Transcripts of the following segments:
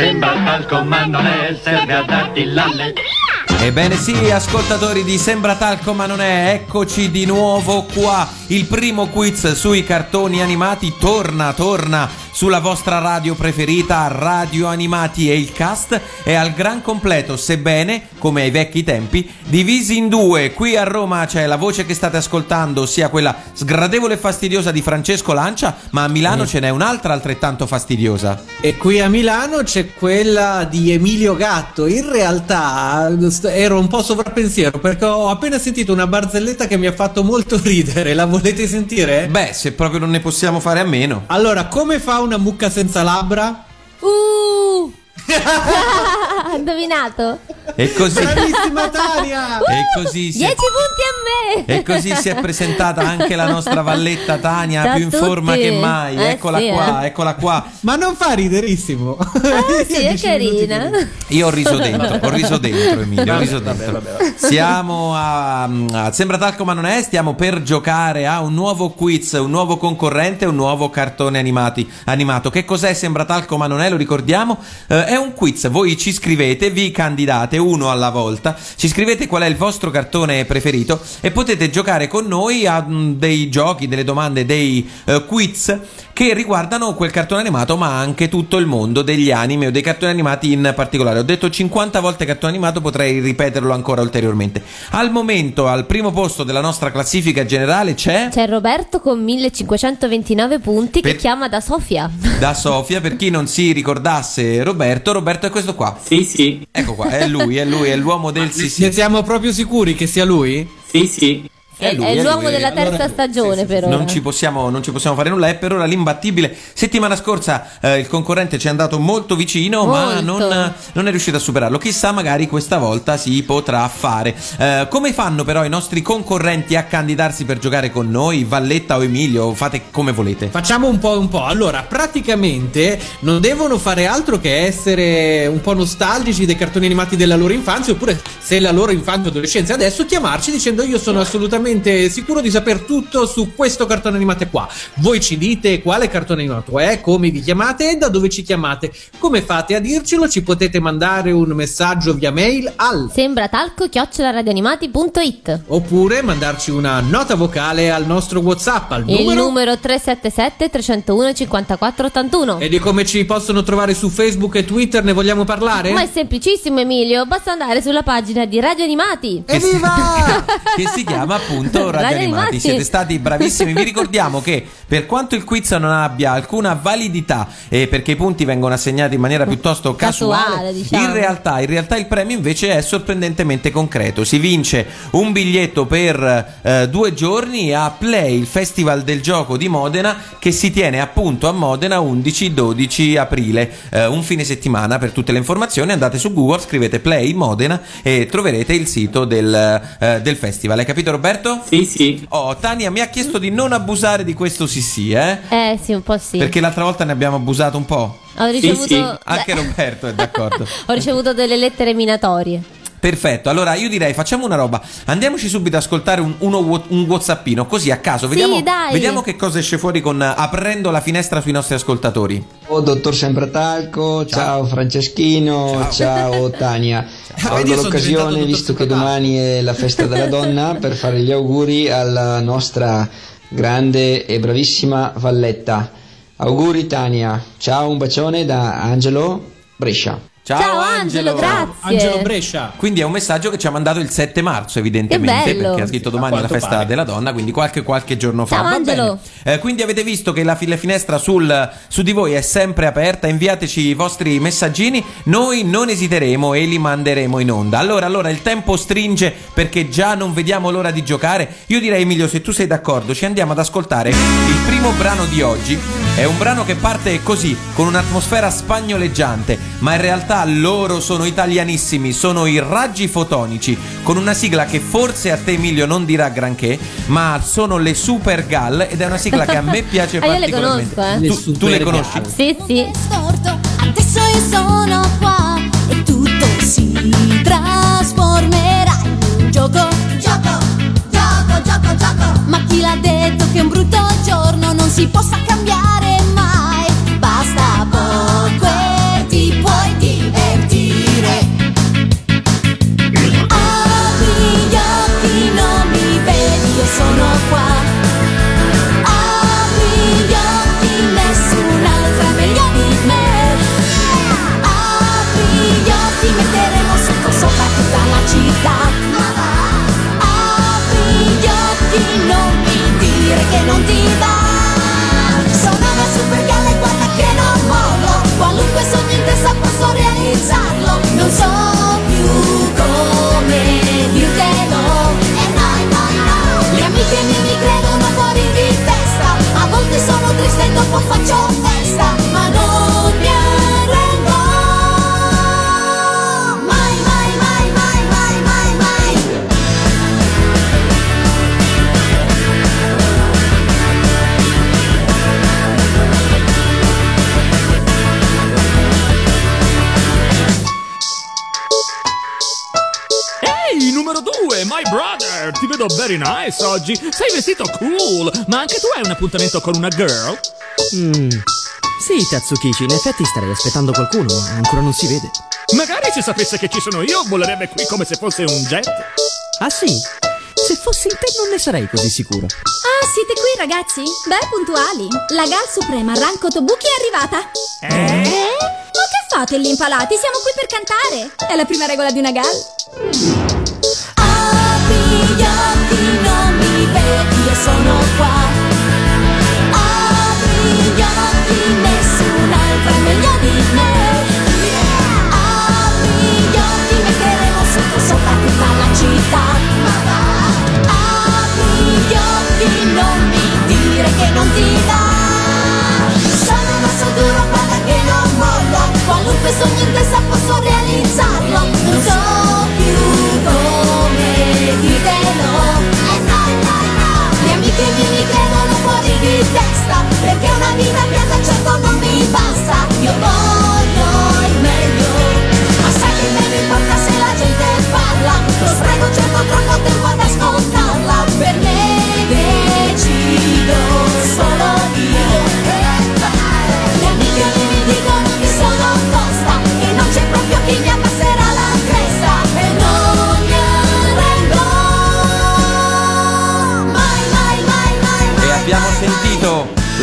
Sembra talco ma non è, serve a darti l'alle. Ebbene sì, ascoltatori di Sembra Talco ma non è, eccoci di nuovo qua. Il primo quiz sui cartoni animati torna, torna sulla vostra radio preferita, Radio Animati e il cast è al gran completo, sebbene, come ai vecchi tempi, divisi in due. Qui a Roma c'è la voce che state ascoltando, ossia quella sgradevole e fastidiosa di Francesco Lancia, ma a Milano ce n'è un'altra altrettanto fastidiosa. E qui a Milano c'è quella di Emilio Gatto. In realtà ero un po' sovrappensiero perché ho appena sentito una barzelletta che mi ha fatto molto ridere. La volete sentire? Beh, se proprio non ne possiamo fare a meno. Allora, come fa una mucca senza labbra? Uh! Indovinato? E così, Bravissima Tania! e così si 10 è punti a me! E così si è presentata anche la nostra valletta Tania, Ciao più in tutti. forma che mai. Eh eccola sì, qua, eh. eccola qua. Ma non fa riderissimo. Ah, sì, è carina. Io ho riso dentro, ho riso dentro, Emilio. Ho riso dentro. Siamo a, a Sembra talco ma non è. Stiamo per giocare a un nuovo quiz, un nuovo concorrente, un nuovo cartone animati, animato. Che cos'è Sembra talco ma non è? Lo ricordiamo. Eh, è un quiz. Voi ci scrivete, vi candidate uno alla volta. Ci scrivete qual è il vostro cartone preferito e potete giocare con noi a mm, dei giochi, delle domande, dei eh, quiz che riguardano quel cartone animato, ma anche tutto il mondo degli anime o dei cartoni animati in particolare. Ho detto 50 volte cartone animato, potrei ripeterlo ancora ulteriormente. Al momento, al primo posto della nostra classifica generale c'è C'è Roberto con 1529 punti che Per- chiama da Sofia. da Sofia, per chi non si ricordasse Roberto, Roberto è questo qua. Sì, sì, Ecco qua, è lui, è lui, è l'uomo del sì sì. Ne siamo proprio sicuri che sia lui? sì, sì. È, lui, è è l'uomo lui. della terza stagione, però. Non ci, possiamo, non ci possiamo fare nulla, è per ora l'imbattibile. Settimana scorsa eh, il concorrente ci è andato molto vicino, ma Molto. non, non è riuscito a superarlo. Chissà, magari questa volta si potrà fare. Eh, come fanno però i nostri concorrenti a candidarsi per giocare con noi? Valletta o Emilio? Fate come volete. Facciamo un po' un po'. Allora, praticamente non devono fare altro che essere un po' nostalgici dei cartoni animati della loro infanzia, oppure se la loro infanzia o adolescenza adesso chiamarci dicendo io sono assolutamente sicuro di saper tutto su questo cartone animato qua. Voi ci dite quale cartone animato è, come vi chiamate e da dove ci chiamate. Come fate a dircelo? Ci potete mandare un messaggio via mail al Sembra talco chioccioladradioanimati.it oppure mandarci una nota vocale al nostro WhatsApp al Il numero numero 377 301 54 81 e di come ci possono trovare su Facebook e Twitter ne vogliamo parlare? Ma è semplicissimo Emilio, basta andare sulla pagina di Radio Animati Evviva! che si chiama appunto Radio, Radio Animati. Siete stati bravissimi. Vi ricordiamo che per quanto il quiz non abbia alcuna validità e perché i punti vengono assegnati in maniera piuttosto casuale, Casuale, diciamo. in, realtà, in realtà il premio invece è sorprendentemente concreto. Si vince un biglietto per eh, due giorni a Play, il Festival del Gioco di Modena, che si tiene appunto a Modena 11-12 aprile. Eh, un fine settimana per tutte le informazioni andate su Google, scrivete Play Modena e troverete il sito del, eh, del festival. Hai capito Roberto? Sì, sì. Oh, Tania mi ha chiesto di non abusare di questo sì sì, eh? Eh sì, un po' sì Perché l'altra volta ne abbiamo abusato un po'. Ho ricevuto, sì. Anche Beh, Roberto è d'accordo. Ho ricevuto delle lettere minatorie Perfetto, allora io direi facciamo una roba. Andiamoci subito ad ascoltare un, uno un Whatsappino, così a caso. Sì, Vediamo, dai. vediamo che cosa esce fuori con aprendo la finestra sui nostri ascoltatori. Ciao dottor Sembratalco, ciao, Franceschino, ciao, Tania. vedi, Colgo sono l'occasione, visto che domani è la festa della donna, per fare gli auguri alla nostra grande e bravissima Valletta. Auguri Tania, ciao, un bacione da Angelo Brescia. Ciao, Ciao, Angelo, grazie. Angelo Brescia. Quindi è un messaggio che ci ha mandato il 7 marzo, evidentemente, perché ha scritto domani è la festa pare. della donna, quindi qualche, qualche giorno fa. Ciao, Va Angelo. bene. Eh, quindi avete visto che la, la finestra sul- su di voi è sempre aperta, inviateci i vostri messaggini, noi non esiteremo e li manderemo in onda. Allora, allora, il tempo stringe perché già non vediamo l'ora di giocare. Io direi, Emilio, se tu sei d'accordo, ci andiamo ad ascoltare il primo brano di oggi. È un brano che parte così, con un'atmosfera spagnoleggiante, ma in realtà realtà loro sono italianissimi, sono i raggi fotonici, con una sigla che forse a te Emilio non dirà granché, ma sono le Super Gal ed è una sigla che a me piace Ah, io le particolarmente. conosco, eh. Le Tu, Super tu le Gal. conosci? Sì, sì. adesso io sono qua e tutto si trasformerà in un gioco. Gioco, gioco, gioco, gioco. Ma chi l'ha detto che un brutto giorno non si possa cambiare che non ti va. Sono una super galla e guarda che non mollo. Qualunque sogno in testa posso realizzarlo. Non so più come dirtelo. E no, no, no. Le amiche mie mi credono fuori di testa. A volte sono triste e dopo faccio very nice oggi. Sei vestito cool, ma anche tu hai un appuntamento con una girl? Mm. Sì, Tatsukichi, in effetti starei aspettando qualcuno, ma ancora non si vede. Magari se sapesse che ci sono io, volerebbe qui come se fosse un jet. Ah sì? Se fossi in te non ne sarei così sicuro. Ah, siete qui ragazzi? Beh, puntuali. La Gal Suprema Ranko Tobuki è arrivata. Eh? Ma che fate lì impalati? Siamo qui per cantare. È la prima regola di una Gal. Apri sono qua. Apri gli occhi, nessun'altra è meglio di me. Apri gli occhi, metteremo sotto sopra tutta la città. Apri gli occhi, non mi dire che non ti va. Sono un osso duro, guarda che non mollo. Qualunque sogno in testa posso realizzarlo. Mi credono fuori di testa. Perché una vita piena certo non mi basta. Io voglio il meglio. Ma sai che me importa se la gente parla. Lo spreco certo troppo tempo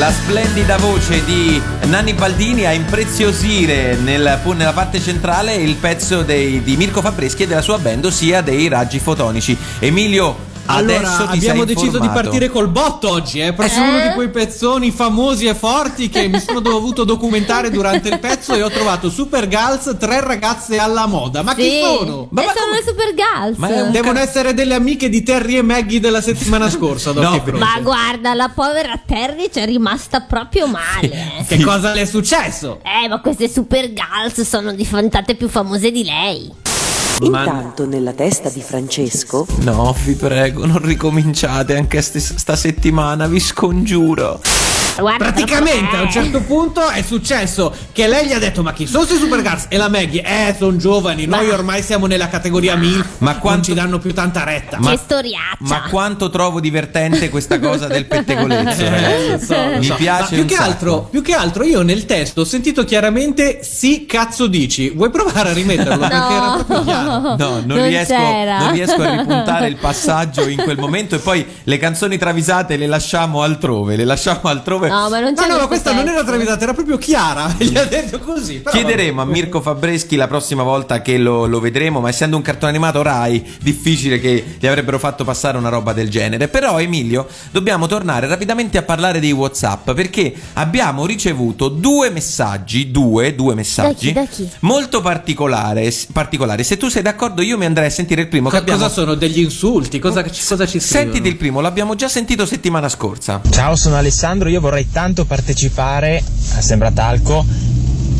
la splendida voce di Nanni Baldini a impreziosire nel- nella parte centrale il pezzo dei- di Mirko Fabreschi e della sua band, ossia dei raggi fotonici. Emilio, Allora, abbiamo deciso di partire col botto oggi, eh, perché è Eh? uno di quei pezzoni famosi e forti che mi sono dovuto documentare durante il pezzo e ho trovato Super Girls, tre ragazze alla moda. Ma chi Sì. sono? Ma- ma sono come- le Super Girls. Ma Devono essere delle amiche di Terry e Maggie della settimana scorsa. No. Ma guarda, la povera Terry ci è rimasta proprio male. Che cosa le è successo? Eh, ma queste Super Girls sono diventate più famose di lei. Ma- Intanto nella testa di Francesco No, vi prego, non ricominciate anche st- sta settimana, vi scongiuro. Guarda, Praticamente a un eh, certo punto è successo che lei gli ha detto: Ma chi sono questi Super Girls? E la Maggie, eh, sono giovani. Noi ormai siamo nella categoria MILF. Ma Non quanto- ci danno più tanta retta. Ma- Che storiaccia. Ma quanto trovo divertente questa cosa del pettegolezzo, Eh, lo so, lo Mi so. piace Ma più un che, sacco. altro, più che altro io nel testo ho sentito chiaramente sì cazzo dici. Vuoi provare a rimetterlo? Perché era proprio chiaro. No, non, Non riesco, non riesco a ripuntare il passaggio in quel momento e poi le canzoni travisate le lasciamo altrove, le lasciamo altrove. No, ma non c'è No, no, questa non era pezzo. travisata, era proprio chiara. Gli ha detto così. però Chiederemo a. Mirko Fabreschi la prossima volta che lo, lo vedremo, ma essendo un cartone animato Rai, difficile che gli avrebbero fatto passare una roba del genere. Però, Emilio, dobbiamo tornare rapidamente a parlare dei WhatsApp perché abbiamo ricevuto due messaggi, due, due messaggi Da chi, da chi? molto particolare, particolari. Se tu sei d'accordo, io mi andrei a sentire il primo. Co- che abbiamo... Cosa sono? Degli insulti? Cosa, ci- cosa ci scrivono? Sentiti il primo, l'abbiamo già sentito settimana scorsa. Ciao, sono Alessandro, io vorrei tanto partecipare a Sembra Talco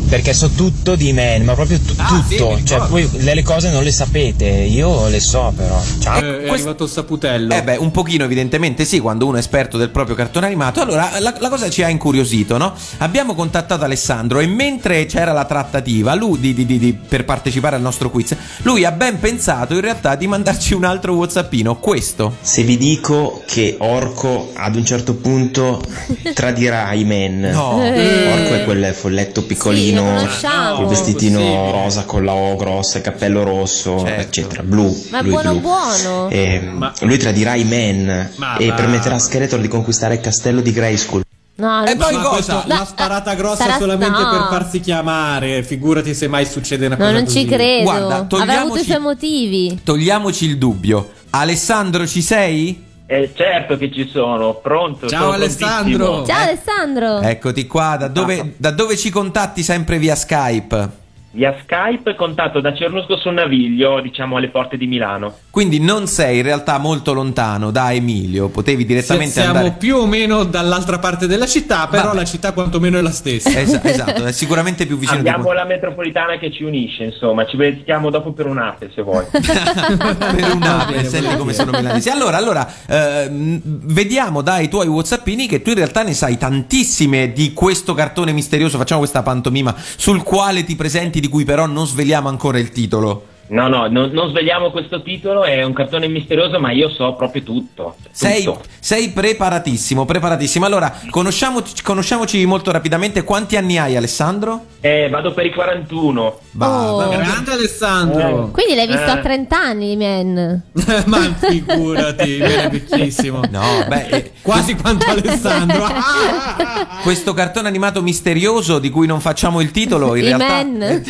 perché so tutto di Man, ma proprio tu- Ah, sì, tutto. mi cioè, voi delle cose non le sapete, io le so però. Ciao. Eh, è arrivato il saputello. Eh beh, un pochino evidentemente sì, quando uno è esperto del proprio cartone animato. Allora, la, la cosa ci ha incuriosito, no? Abbiamo contattato Alessandro e mentre c'era la trattativa, lui di- di- di- di- per partecipare al nostro quiz, lui ha ben pensato in realtà di mandarci un altro whatsappino, questo. Se vi dico che Orco ad un certo punto tradirà i men. No. Eh. Orco è quel folletto Sì, piccolino, lo conosciamo. col vestitino possibile. rosa con la O grossa, il cappello rosso, Certo. eccetera, blu. Ma è lui buono blu. buono. E, Ma- lui tradirà i men Ma e va. permetterà a Skeletor di conquistare il castello di Grayskull. No, E poi Ma cosa? la sparata grossa sarà- solamente no. per farsi chiamare. Figurati se mai succede una cosa No, non così. ci credo. Guarda, Avrà avuto togliamoci- i suoi motivi. Togliamoci il dubbio. Alessandro, ci sei? Eh, certo che ci sono, pronto. Ciao, sono Alessandro. Ciao Alessandro. Eccoti qua, da dove, da dove ci contatti sempre via Skype? Via Skype contatto da Cernusco sul Naviglio, diciamo alle porte di Milano. Quindi non sei in realtà molto lontano da Emilio, potevi direttamente Se- siamo andare... più o meno dall'altra parte della città, però Vabbè. la città quantomeno è la stessa. Esa- esatto, è sicuramente più vicino di Abbiamo la metropolitana che ci unisce, insomma, ci vediamo dopo per un'ape se vuoi. per un'ape, senti come sono milanesi. Allora, allora ehm, vediamo dai tuoi whatsappini che tu in realtà ne sai tantissime di questo cartone misterioso, facciamo questa pantomima, sul quale ti presenti, di cui però non sveliamo ancora il titolo. No, no, non, non svegliamo questo titolo, è un cartone misterioso, ma io so proprio tutto. tutto. Sei, sei preparatissimo, preparatissimo. Allora, conosciamoci, conosciamoci molto rapidamente. Quanti anni hai, Alessandro? Eh, vado per i 41. Va, Oh. Grande Alessandro. Quindi l'hai visto Eh. a 30 anni, man. Ma figurati, viene vecchissimo. No, beh, eh, Quasi quanto Alessandro. questo cartone animato misterioso di cui non facciamo il titolo, in realtà I-Man.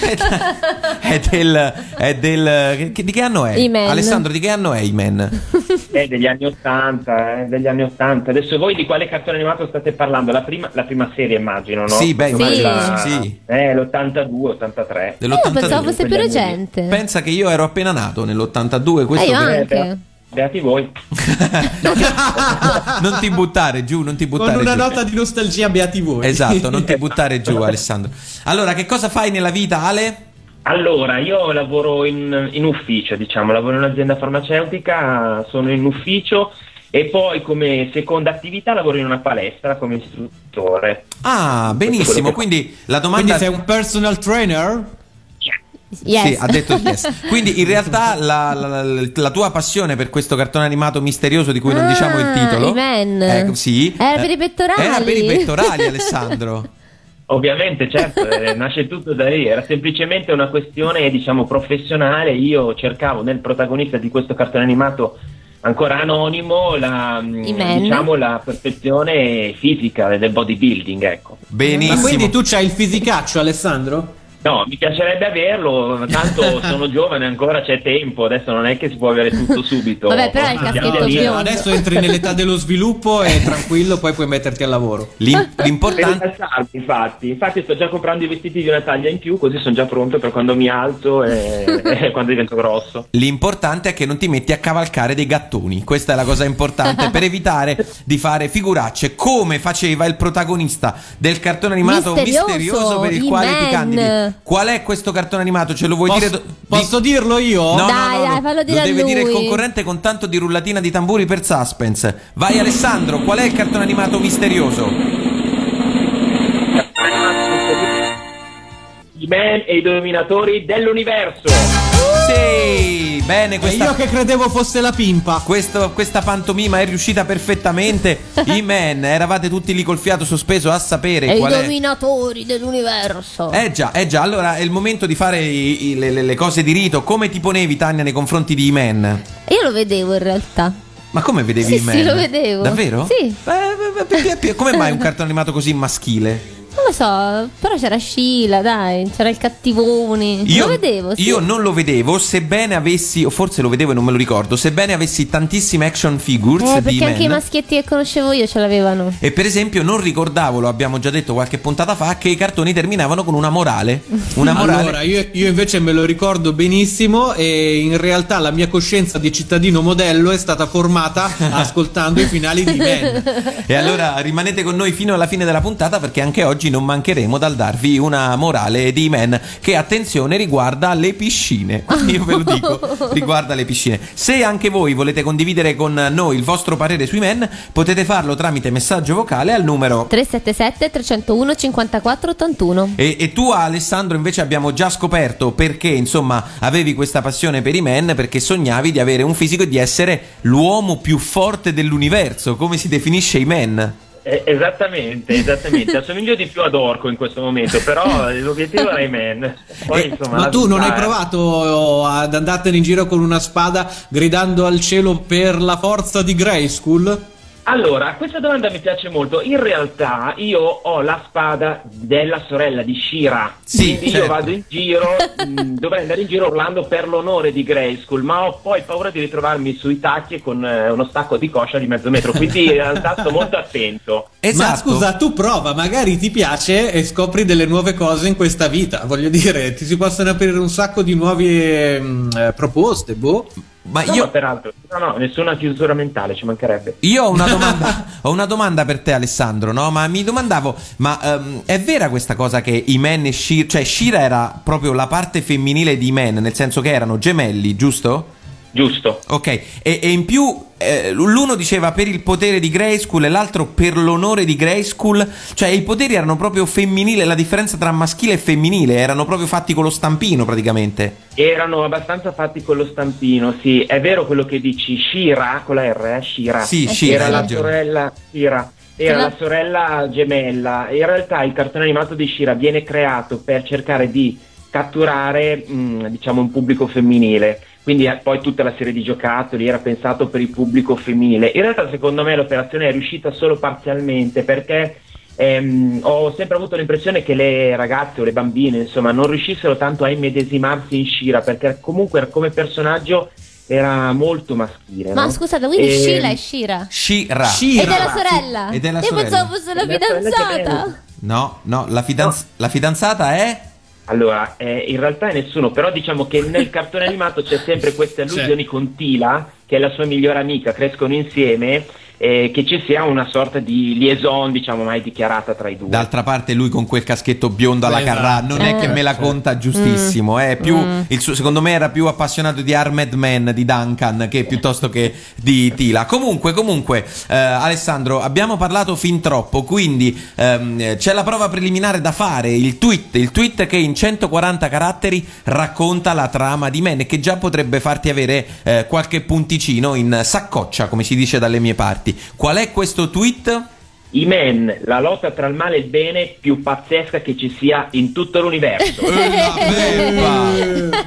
è del, è del che- di che anno è? I-Man. Alessandro, di che anno è I-Man? Eh, degli anni 80, eh, degli anni 80. Adesso voi di quale cartone animato state parlando? La prima, la prima serie immagino, no? Sì, beh, Sì. La- sì. Eh, l'82, 83. Io Dell'82. pensavo fosse più recente. Pensa che io ero appena nato nell'82, questo Eh, io anche. Beati voi. non ti buttare giù, non ti buttare Con una giù. nota di nostalgia beati voi. Esatto, non ti buttare giù, Alessandro. Allora, che cosa fai nella vita, Ale? Allora, io lavoro in, in ufficio, diciamo, lavoro in un'azienda farmaceutica, sono in ufficio e poi come seconda attività lavoro in una palestra come istruttore. Ah, benissimo. Quindi la Quindi domanda sei un personal trainer? Yes. Sì, ha detto yes. Quindi in realtà la, la- la- la tua passione per questo cartone animato misterioso di cui non Ah, diciamo il titolo. I-Man. Ecco, sì. Era per i pettorali. Era per i pettorali, Alessandro. Ovviamente, certo, eh, nasce tutto da lì, era semplicemente una questione, diciamo, professionale. Io cercavo nel protagonista di questo cartone animato ancora anonimo la, mm, diciamo, la perfezione fisica del bodybuilding, ecco. Benissimo. Ma quindi tu c'hai il fisicaccio, Alessandro? No, mi piacerebbe averlo, tanto sono giovane ancora, c'è tempo, adesso non è che si può avere tutto subito. Vabbè, però il Piano caschetto biondo. Adesso entri nell'età dello sviluppo e tranquillo, poi puoi metterti al lavoro. L'im- l'importante. infatti. Infatti sto già comprando i vestiti di una taglia in più, così sono già pronto per quando mi alzo e, e quando divento grosso. L'importante è che non ti metti a cavalcare dei gattoni. Questa è la cosa importante per evitare di fare figuracce come faceva il protagonista del cartone animato Misterioso, misterioso per il quale ti I-Man. candidi. Qual è questo cartone animato? Ce lo vuoi Posso, dire? do- posso dirlo io? No, no, Dai, no, no. dai, fallo dire Lo a deve dire il lui. concorrente con tanto di rullatina di tamburi per suspense. Vai Alessandro, qual è il cartone animato misterioso? I man e i dominatori dell'universo. Sì, bene, E questa io che credevo fosse la pimpa. Questo- questa pantomima è riuscita perfettamente. I-Man, eravate tutti lì col fiato sospeso a sapere E i qual è. dominatori dell'universo. Eh già, eh già, allora è il momento di fare i- i- le, le- cose di rito. Come ti ponevi, Tania, nei confronti di I-Man? Io lo vedevo in realtà. Ma come vedevi Sì, I-Man? sì, lo vedevo. Davvero? Sì. Eh, beh, perché- perché- come mai un cartone animato così maschile? Non lo so, però c'era Sheila, dai, c'era il cattivone. lo vedevo, sì. io non lo vedevo, sebbene avessi, o forse lo vedevo e non me lo ricordo, sebbene avessi tantissime action figures Eh, di perché anche i maschietti che conoscevo io ce l'avevano. E per esempio non ricordavo, lo abbiamo già detto qualche puntata fa, che i cartoni terminavano con una morale. Una morale. Allora, io, io invece me lo ricordo benissimo e in realtà la mia coscienza di cittadino modello è stata formata ascoltando i finali di Men. E allora rimanete con noi fino alla fine della puntata perché anche oggi non mancheremo dal darvi una morale di Men che attenzione riguarda le piscine. Io ve lo dico, riguarda le piscine. Se anche voi volete condividere con noi il vostro parere sui Men, potete farlo tramite messaggio vocale al numero 377 301 54 81. e, e tu Alessandro invece abbiamo già scoperto perché insomma avevi questa passione per i men perché sognavi di avere un fisico e di essere l'uomo più forte dell'universo, come si definisce i men? Eh, esattamente, esattamente. Assomiglio di più ad Orco in questo momento, però l'obiettivo era i men. Poi, insomma, Ma tu non hai provato ad andartene in giro con una spada gridando al cielo per la forza di Grayskull? Allora, questa domanda mi piace molto. In realtà io ho la spada della sorella di Shira. Sì, quindi certo. io vado in giro, mh, dovrei andare in giro urlando per l'onore di Grayskull, ma ho poi paura di ritrovarmi sui tacchi con eh, uno stacco di coscia di mezzo metro. Quindi in realtà sto molto attento. Ma Esatto. scusa, tu prova, magari ti piace e scopri delle nuove cose in questa vita. Voglio dire, ti si possono aprire un sacco di nuove mm, eh, proposte, boh. Ma No, io, ma peraltro, no, no, nessuna chiusura mentale, ci mancherebbe. io ho, una domanda, ho una domanda per te Alessandro, no? Ma mi domandavo, ma ehm, è vera questa cosa che i men e Shira, cioè Shira era proprio la parte femminile di men, nel senso che erano gemelli, giusto? Giusto. Ok, e, e in più eh, l'uno diceva per il potere di Grayskull e l'altro per l'onore di Grayskull, cioè i poteri erano proprio femminili, la differenza tra maschile e femminile, erano proprio fatti con lo stampino praticamente. Erano abbastanza fatti con lo stampino, sì. È vero quello che dici, Shira, con la R, eh? Shira. Sì, Shira, Era la ragione. sorella, Shira. Era la- la sorella gemella. In realtà il cartone animato di Shira viene creato per cercare di catturare, mh, diciamo, un pubblico femminile. Quindi eh, poi tutta la serie di giocattoli era pensato per il pubblico femminile. In realtà secondo me l'operazione è riuscita solo parzialmente perché ehm, ho sempre avuto l'impressione che le ragazze o le bambine insomma non riuscissero tanto a immedesimarsi in Shira perché comunque come personaggio era molto maschile. Ma no? scusate, quindi E- Sheila è Shira. Shira. Shira. Ed è la sorella. Ed è la Io sorella. pensavo fosse la sorella fidanzata. No, no, la, fidanz- la fidanzata è... Allora, eh, in realtà è nessuno, però diciamo che nel cartone animato c'è sempre queste allusioni con Tila, che è la sua migliore amica, crescono insieme, eh, che ci sia una sorta di liaison, diciamo, mai dichiarata tra i due. D'altra parte lui con quel caschetto biondo alla Esatto. Carrà non è Eh. che me la conta giustissimo, è più, il suo- secondo me era più appassionato di Armed Man di Duncan che piuttosto che di Tila. Comunque, comunque, eh, Alessandro, abbiamo parlato fin troppo, quindi ehm, c'è la prova preliminare da fare, il tweet, il tweet che in 140 caratteri racconta la trama di Men e che già potrebbe farti avere eh, qualche punticino in saccoccia, come si dice dalle mie parti. Qual è questo tweet? I Men, la lotta tra il male e il bene più pazzesca che ci sia in tutto l'universo. Beppa!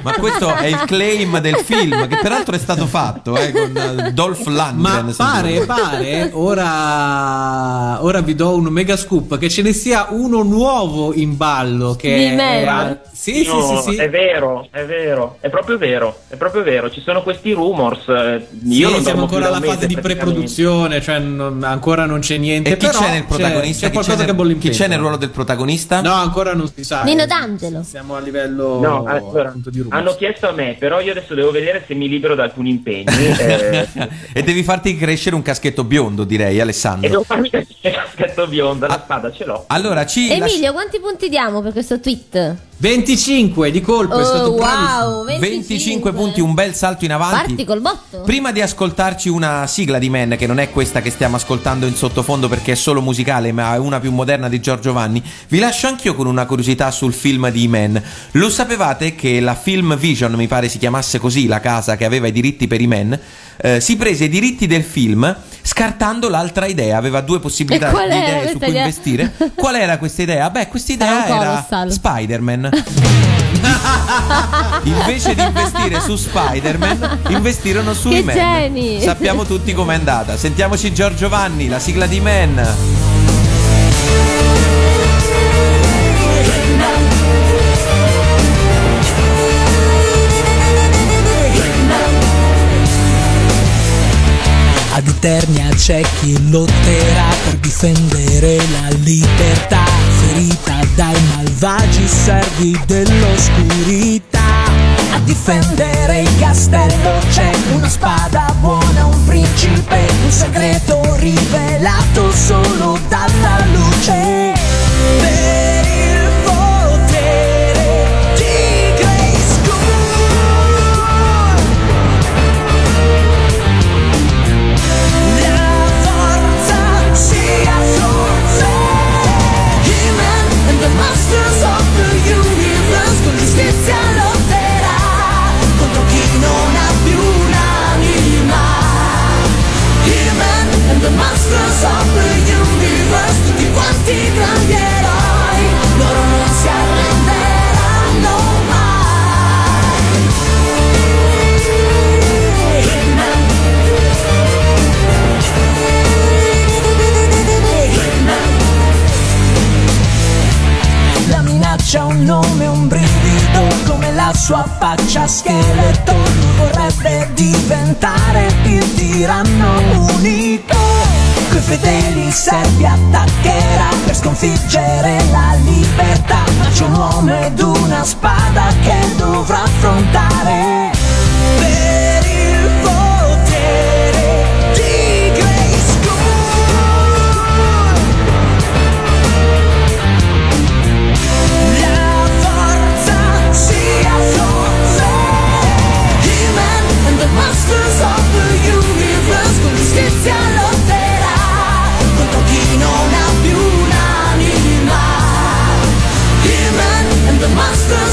Ma questo è il claim del film, che peraltro è stato fatto eh, con eh, Dolph Lundgren. Ma pare, pare, ora, ora vi do un mega scoop, che ce ne sia uno nuovo in ballo. Che Di è, sì, sì, No, sì, sì. È vero, è vero, è proprio vero, è proprio vero. Ci sono questi rumors. eh, Io Sì, non siamo ancora alla fase di preproduzione, cioè non- ancora non c'è niente. E chi però c'è nel protagonista? C'è, Chi qualcosa nel- che bolle in chi c'è nel ruolo del protagonista? No, ancora non si sa. Nino eh, D'Angelo. Siamo a livello No, allora, appunto di rumors. hanno chiesto a me, però io adesso devo vedere se mi libero da alcuni impegni. eh, e devi farti crescere un caschetto biondo, direi, e Alessandro. devo farmi il caschetto biondo, la spada ce l'ho. Allora, ci lasci- Emilio, quanti punti diamo per questo tweet? 25 di colpo, è stato Oh, wow, 25, 25 punti, un bel salto in avanti. Parti col botto. Prima di ascoltarci una sigla di Men, che non è questa che stiamo ascoltando in sottofondo perché è solo musicale, ma è una più moderna di Giorgio Vanni, vi lascio anch'io con una curiosità sul film di Men. Lo sapevate che la Film Vision, mi pare si chiamasse così, la casa che aveva i diritti per i Men, eh, si prese i diritti del film scartando l'altra idea, aveva due possibilità di idee su cui idea? investire. Qual era questa idea? Beh, questa idea Era colossal. Spider-Man. Invece di investire su Spider-Man, investirono sui Che Men. geni! Sappiamo tutti com'è andata. Sentiamoci Giorgio Vanni, la sigla di Men. Ad Eternia c'è chi lotterà per difendere la libertà, ferita dai malvagi servi dell'oscurità. A difendere il castello c'è una spada buona, un principe, un segreto rivelato solo dalla luce. tutti grandi eroi, loro non si arrenderanno mai. La minaccia ha un nome, un brivido, come la sua faccia scheletro vorrebbe diventare il tiranno unico. Coi fedeli servi attaccati per sconfiggere la libertà. C'è un uomo ed una spada che dovrà affrontare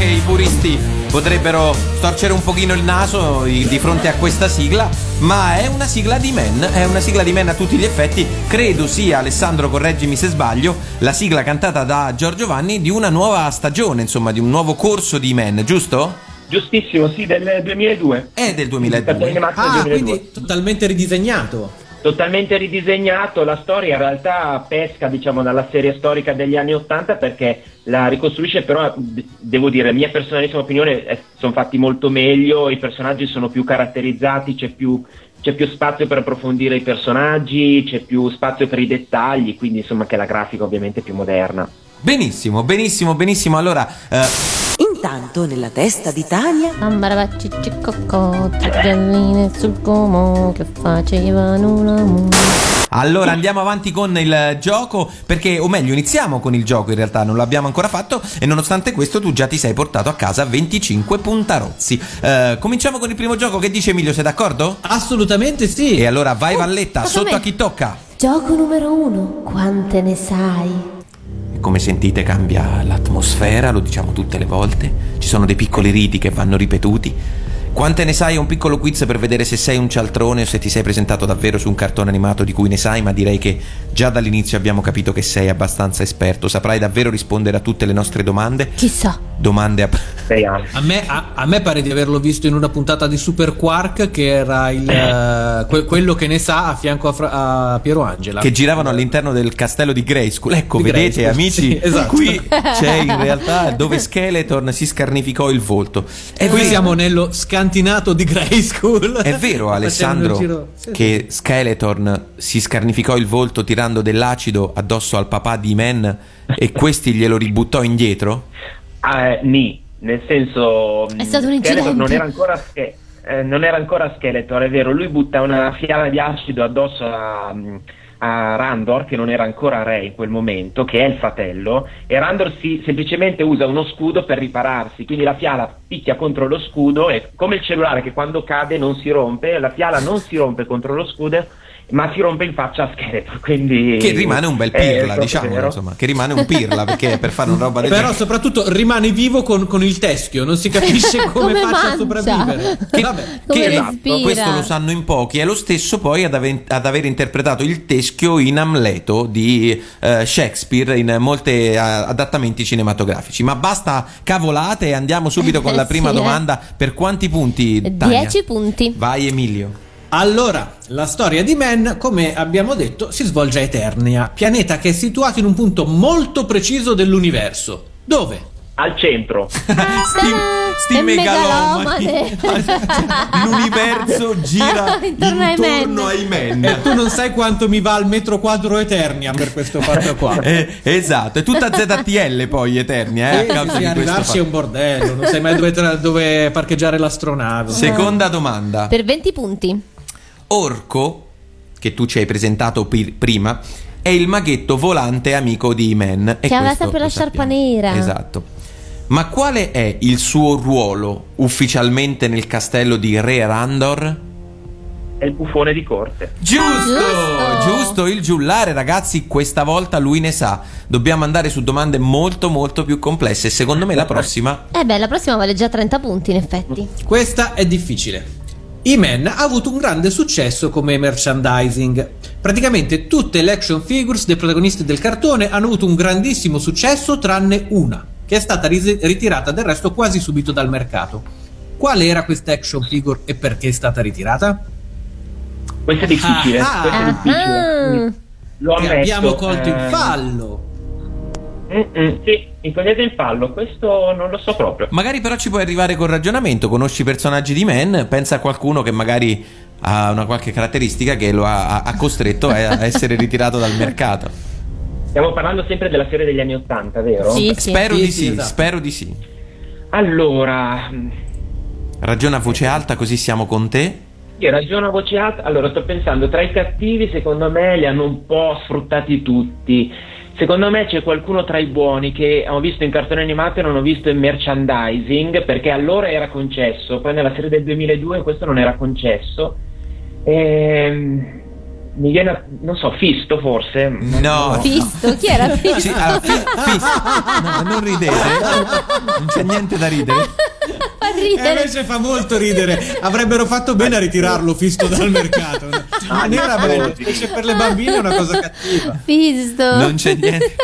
che i puristi potrebbero storcere un pochino il naso di fronte a questa sigla, ma è una sigla di Men, è una sigla di Men a tutti gli effetti. Credo sia, Alessandro, correggimi se sbaglio, la sigla cantata da Giorgio Vanni di una nuova stagione, insomma, di un nuovo corso di Men, giusto? Giustissimo, sì, del 2002. È del Cartoni 2002. animati del Ah, 2002. quindi totalmente ridisegnato. Totalmente ridisegnato, la storia in realtà pesca diciamo dalla serie storica degli anni 80 perché la ricostruisce però devo dire, mia personalissima opinione, eh, sono fatti molto meglio, i personaggi sono più caratterizzati, c'è più, c'è più spazio per approfondire i personaggi, c'è più spazio per i dettagli, quindi insomma che la grafica ovviamente è più moderna. Benissimo, benissimo, benissimo. Allora, eh, Intanto nella testa di Tania Ambarabacci cicocco, tre galline sul como che facevano l'amore. Allora andiamo avanti con il gioco perché, o meglio, iniziamo con il gioco in realtà, non l'abbiamo ancora fatto e nonostante questo tu già ti sei portato a casa 25 puntarozzi. Eh, cominciamo con il primo gioco, che dice Emilio, sei d'accordo? Assolutamente sì. E allora vai Valletta, cosa sotto a chi tocca. Gioco numero uno. Quante ne sai? Come sentite cambia l'atmosfera, lo diciamo tutte le volte, ci sono dei piccoli riti che vanno ripetuti. Quante ne sai? È un piccolo quiz per vedere se sei un cialtrone o se ti sei presentato davvero su un cartone animato di cui ne sai, ma direi che già dall'inizio abbiamo capito che sei abbastanza esperto. Saprai davvero rispondere a tutte le nostre domande? Chissà. Domande a... A me, a- a me pare di averlo visto in una puntata di Super Quark che era il, eh, que- quello che ne sa a fianco a, Fra- a Piero Angela. che giravano all'interno del castello di Grayskull. Ecco, Di vedete Grayskull, amici, sì, esatto. qui c'è in realtà dove Skeleton si scarnificò il volto. E qui siamo nello scantinato di Grayskull. È vero Alessandro sì, che Skeleton si scarnificò il volto tirando dell'acido addosso al papà di Men e questi glielo ributtò indietro? Ah, eh, ni, nel senso È stato un Skeletor incidente. non era ancora Ske- eh, non era ancora Skeletor, è vero, lui butta una fiala di acido addosso a, mh, a Randor che non era ancora re in quel momento, che è il fratello, e Randor si, semplicemente usa uno scudo per ripararsi, quindi la fiala picchia contro lo scudo e come il cellulare che quando cade non si rompe, la fiala non si rompe contro lo scudo, ma si rompe in faccia a Skeletor, quindi Che rimane un bel Eh, pirla, diciamo, insomma, che rimane un pirla perché per fare una roba del Però genere. soprattutto rimane vivo con, con il teschio, non si capisce come, Come faccia a sopravvivere. Che- Vabbè. Come che respira? questo lo sanno in pochi, è lo stesso poi ad, ave- ad aver interpretato il teschio in Amleto di eh, Shakespeare in molti adattamenti cinematografici. Ma basta cavolate e andiamo subito con la prima Sì, eh. domanda. Per quanti punti? Tania? 10 punti. Vai Emilio. Allora, la storia di Men, come abbiamo detto, si svolge a Eternia, pianeta che è situato in un punto molto preciso dell'universo. Dove? Al centro. sti, sti megalomani. L'universo gira Intorno ai intorno men. ai men. E tu non sai quanto mi va al metro quadro Eternia per questo fatto qua. Eh, esatto, è tutta ZTL poi Eternia, eh, a E causa sì, arrivarci è un bordello, non sai mai dove, tra- dove parcheggiare l'astronave. Seconda domanda. Per 20 punti. Orco, che tu ci hai presentato pi- prima, è il maghetto volante amico di Iman. Che aveva sempre la sciarpa nera. Esatto. Ma quale è il suo ruolo ufficialmente nel castello di Re Randor? è il buffone di corte. Giusto, Giusto. giusto, il giullare, ragazzi, questa volta lui ne sa. Dobbiamo andare su domande molto molto più complesse. Secondo me la prossima Eh beh, la prossima vale già 30 punti, in effetti. Questa è difficile. E-Man ha avuto un grande successo come merchandising. Praticamente tutte le action figures dei protagonisti del cartone hanno avuto un grandissimo successo tranne una, che è stata ritirata del resto quasi subito dal mercato. Qual era questa action figure e perché è stata ritirata? Questo è difficile. Ah, questo è ah. difficile. Lo Che ammetto. abbiamo colto in eh, fallo. Mm-mm, sì, mi cogliete in fallo, questo non lo so proprio. Magari però ci puoi arrivare col ragionamento, conosci i personaggi di Man, pensa a qualcuno che magari ha una qualche caratteristica che lo ha, ha costretto a essere ritirato dal mercato. Stiamo parlando sempre della serie degli anni Ottanta, vero? Sì, sì. Spero Sì, di sì, sì, esatto. spero di sì. Allora, Ragiona a voce alta così siamo con te. io ragiono a voce alta. Allora, sto pensando, tra i cattivi, secondo me, li hanno un po' sfruttati tutti. Secondo me c'è qualcuno tra i buoni che hanno visto in cartone animato e non ho visto in merchandising, perché allora era concesso, poi nella serie del 2002 questo non era concesso. Ehm, mi viene, non so, Fisto forse? No. Fisto, chi era Fisto? Sì, allora, fi- fi- no, non ridete, non c'è niente da ridere. Fa E ridere. invece fa molto ridere. Avrebbero fatto bene a ritirarlo fisto dal mercato. Non era bello, invece per le bambine è una cosa cattiva. Fisto. Non c'è niente.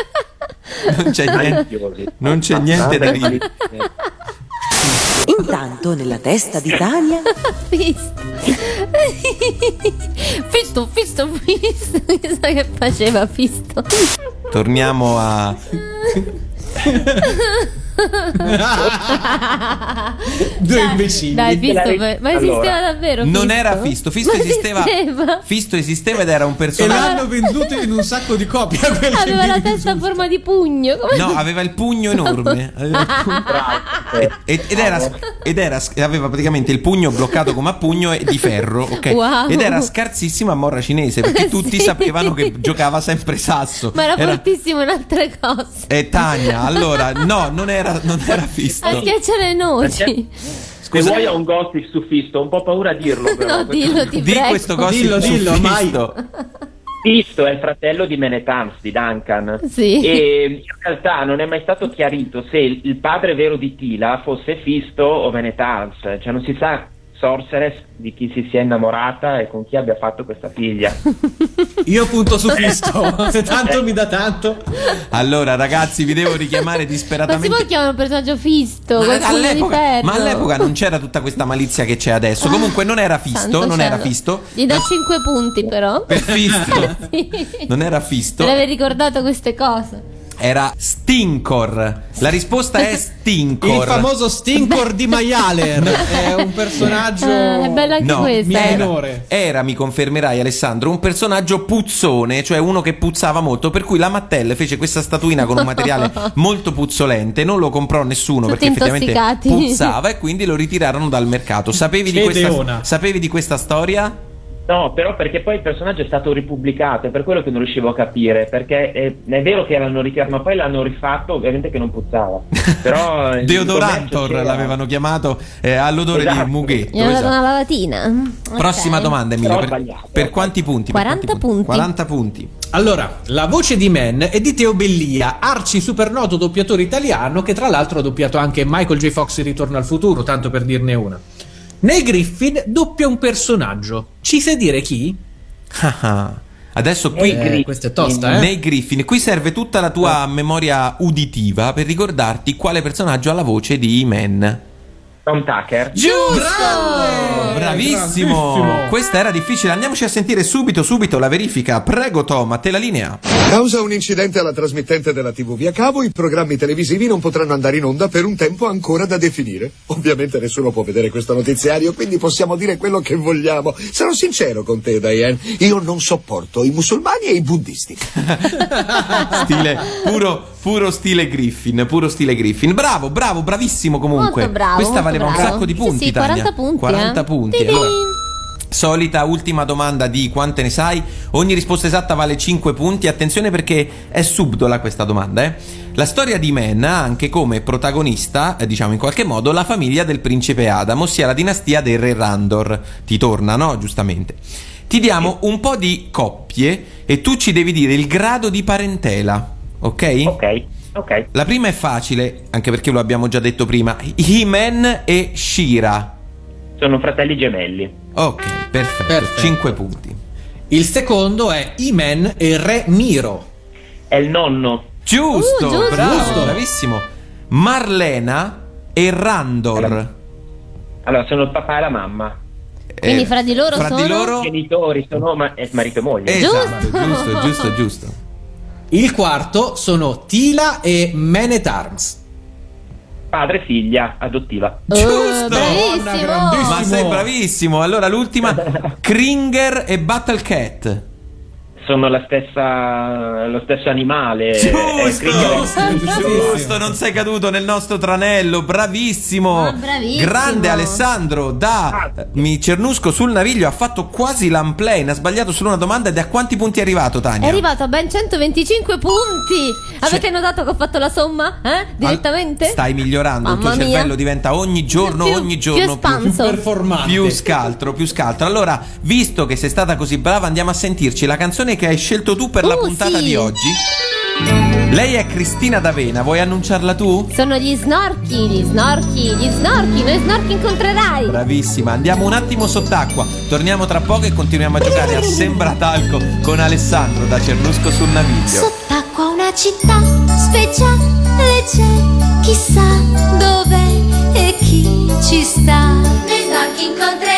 Non c'è niente, non c'è niente da ridere. Intanto nella testa di Tania Fisto. Fisto, fisto, fisto. Chissà che faceva Fisto. Torniamo a. Due imbecilli. Dai, Fisto, ma ma allora. esisteva davvero? Non Fisto? era Fisto, Fisto Ma esisteva. esisteva? Fisto esisteva ed era un E personaggio. l'hanno venduto in un sacco di copie Aveva la testa a forma di pugno. Come No, aveva il pugno enorme. Aveva il pugno- Eh, Ed, ed era, ed era- aveva praticamente il pugno bloccato come a pugno e di ferro, ok? Wow. Ed era scarsissimo a morra cinese perché tutti Sì. sapevano che giocava sempre sasso. Ma era, fortissimo in altre cose. E Tania, allora, no, non era, non era Fisto. A schiacciare noci. Se vuoi ho un gossip su Fisto, ho un po' paura a dirlo però. No, dillo, ti Di prego. questo gossip Dillo, su dillo, mai. Fisto. Fisto è il fratello di Menetans, di Duncan. Sì. E in realtà non è mai stato chiarito se il il padre vero di Tila fosse Fisto o Menetans. Cioè non si sa Sorceress di chi si sia innamorata e con chi abbia fatto questa figlia. Io punto su Fisto. Se tanto mi dà tanto. Allora, ragazzi, vi devo richiamare Ma si disperatamente. può chiamare un personaggio fisto? Ma all'epoca, ma all'epoca non c'era tutta questa malizia che c'è adesso. Comunque non era Fisto, Santo non era cielo. Fisto. Gli do 5 punti però. Per Fisto. Sì. Non era Fisto. Per aver ricordato queste cose. Era Stinkor. La risposta è Stinkor. Il famoso Stinkor di Maialer. È un personaggio. Ah, è bella anche No, questa. era, minore. era, mi confermerai Alessandro, un personaggio puzzone, cioè uno che puzzava molto, per cui la Mattel fece questa statuina con un materiale molto puzzolente, non lo comprò nessuno Tutti perché effettivamente puzzava e quindi lo ritirarono dal mercato. Sapevi di, questa, sapevi di questa storia? No, però perché poi il personaggio è stato ripubblicato, è per quello che non riuscivo a capire, perché è, è vero che l'hanno ritirato, ma poi l'hanno rifatto, ovviamente che non puzzava. Però il Deodorantor l'avevano chiamato eh, all'odore Esatto. di mughetto. Gli hanno dato esatto. una lavatina. Prossima Ok. domanda, Emilio. Per, per quanti punti? Per 40 quanti punti. 40 punti. Allora, la voce di Man è di Teo Bellia, arci supernoto doppiatore italiano che tra l'altro ha doppiato anche Michael J. Fox in Ritorno al futuro, tanto per dirne una. Nei Griffin doppia un personaggio. Ci sai dire chi? Ah, ah. Adesso qui Eh, questa è tosta, eh? nei Griffin, qui serve tutta la tua memoria uditiva per ricordarti quale personaggio ha la voce di E-Man. Tom Tucker. Giusto! Bravissimo! grandissimo. Questa era difficile. Andiamoci a sentire subito, subito la verifica. Prego, Tom, a te la linea. Causa un incidente alla trasmittente della TV via cavo, i programmi televisivi non potranno andare in onda per un tempo ancora da definire. Ovviamente nessuno può vedere questo notiziario, quindi possiamo dire quello che vogliamo. Sarò sincero con te, Diane. Io non sopporto i musulmani e i buddisti. Stile puro, puro stile Griffin, puro stile Griffin. Bravo, bravo, bravissimo comunque. Molto bravo, Questa valeva un bravo. sacco di Sì, punti, sì, Tania. 40 punti, 40 eh. punti. Allora, solita ultima domanda di quante ne sai. Ogni risposta esatta vale 5 punti. Attenzione perché è subdola questa domanda, eh. La storia di Men ha anche come protagonista, eh, diciamo in qualche modo, la famiglia del principe Adam, ossia la dinastia dei re Randor. Ti torna, no? Giustamente. Ti diamo un po' di coppie e tu ci devi dire il grado di parentela, ok? Ok, ok. La prima è facile, anche perché lo abbiamo già detto prima. He-Man e Shira. Sono fratelli gemelli. Ok, perfetto. 5 punti. Il secondo è Imen e Re Miro. È il nonno. Giusto, Uh, giusto. bravo, Giusto. bravissimo. Marlena e Randor. Allora, sono il papà e la mamma. Quindi fra di loro fra sono? di loro- Genitori sono ma- eh, marito e moglie. Esatto, giusto, giusto, giusto. Il quarto sono Tila e Man at Arms. Padre figlia adottiva. Giusto! bravissimo. Ma sei bravissimo. Allora l'ultima Kringer e Battle Cat. Sono la stessa, lo stesso animale. Giusto, giusto, non sei caduto nel nostro tranello, bravissimo. Ah, bravissimo. Grande Alessandro, da eh, mi cernusco sul naviglio, ha fatto quasi l'unplane, ha sbagliato solo una domanda ed a quanti punti è arrivato È Tania? arrivato a ben 125 punti. Avete notato che ho fatto la somma? Eh? Direttamente? Stai migliorando, il tuo Mamma mia. cervello diventa ogni giorno, Più- ogni più giorno espanso. Più performante. più scaltro, più scaltro. Allora, visto che sei stata così brava, andiamo a sentirci la canzone che hai scelto tu per la Oh, puntata sì. di oggi. Lei è Cristina D'Avena, vuoi annunciarla tu? Sono gli snorchi, gli snorchi, gli snorchi. Noi snorchi incontrerai. Bravissima, andiamo un attimo sott'acqua. Torniamo tra poco e continuiamo a giocare a Sembra Talco con Alessandro da Cernusco sul Naviglio. Sott'acqua una città speciale c'è, chissà dov'è e chi ci sta. Nei snorchi incontrerai,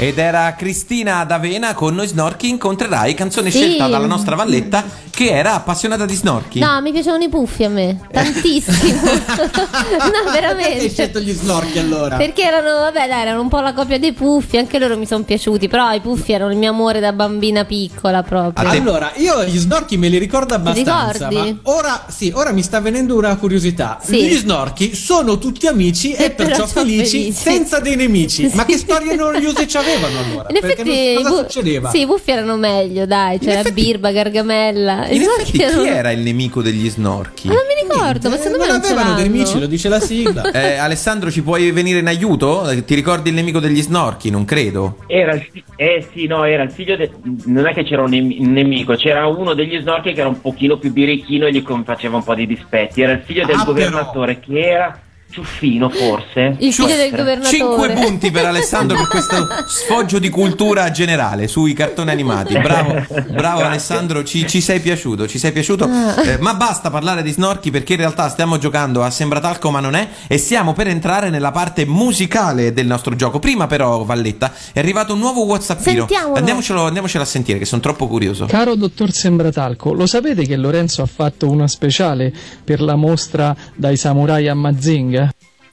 Ed era Cristina D'Avena con Noi Snorchi incontrerai, canzone Sì. scelta dalla nostra Valletta che era appassionata di snorchi. No, mi piacevano i puffi a me, tantissimo. no, Perché hai veramente. scelto gli snorchi allora? Perché erano, vabbè, dai, erano un po' la copia dei puffi, anche loro mi sono piaciuti, però i puffi erano il mio amore da bambina piccola proprio. Allora, io gli snorchi me li ricordo abbastanza, ricordi? ma ora, sì, ora mi sta venendo una curiosità. Sì. Gli snorchi sono tutti amici e E però perciò felici, felici. senza dei nemici. Ma Sì. che storie noiose ci avevano allora? In effetti, non- cosa bu- succedeva? Sì, i buffi erano meglio, dai. C'era Birba, Gargamella. In snorchi effetti, chi erano- era il nemico degli snorchi? Ma non mi ricordo, ma secondo me non avevano dei nemici, lo dice la sigla. Eh, Alessandro, ci puoi venire in aiuto? Ti ricordi il nemico degli snorchi? Non credo. Era il, fi- eh sì, no, era il figlio de- non è che c'era un nem- un nemico, c'era uno degli snorchi che era un pochino più birichino e gli faceva un po' di dispetti. Era il figlio del Ah, però. governatore che era Ciuffino, forse. Il figlio del governatore. 5 punti per Alessandro per questo sfoggio di cultura generale sui cartoni animati. Bravo, bravo Alessandro, ci, ci sei piaciuto, ci sei piaciuto. Ah. Eh, ma basta parlare di snorchi perché in realtà stiamo giocando a Sembra Talco ma non è e stiamo per entrare nella parte musicale del nostro gioco. Prima però, Valletta, è arrivato un nuovo Whatsappino. Sentiamolo. Andiamocelo, andiamocelo a sentire che sono troppo curioso. Caro dottor Sembratalco, lo sapete che Lorenzo ha fatto una speciale per la mostra dai samurai a Mazinga?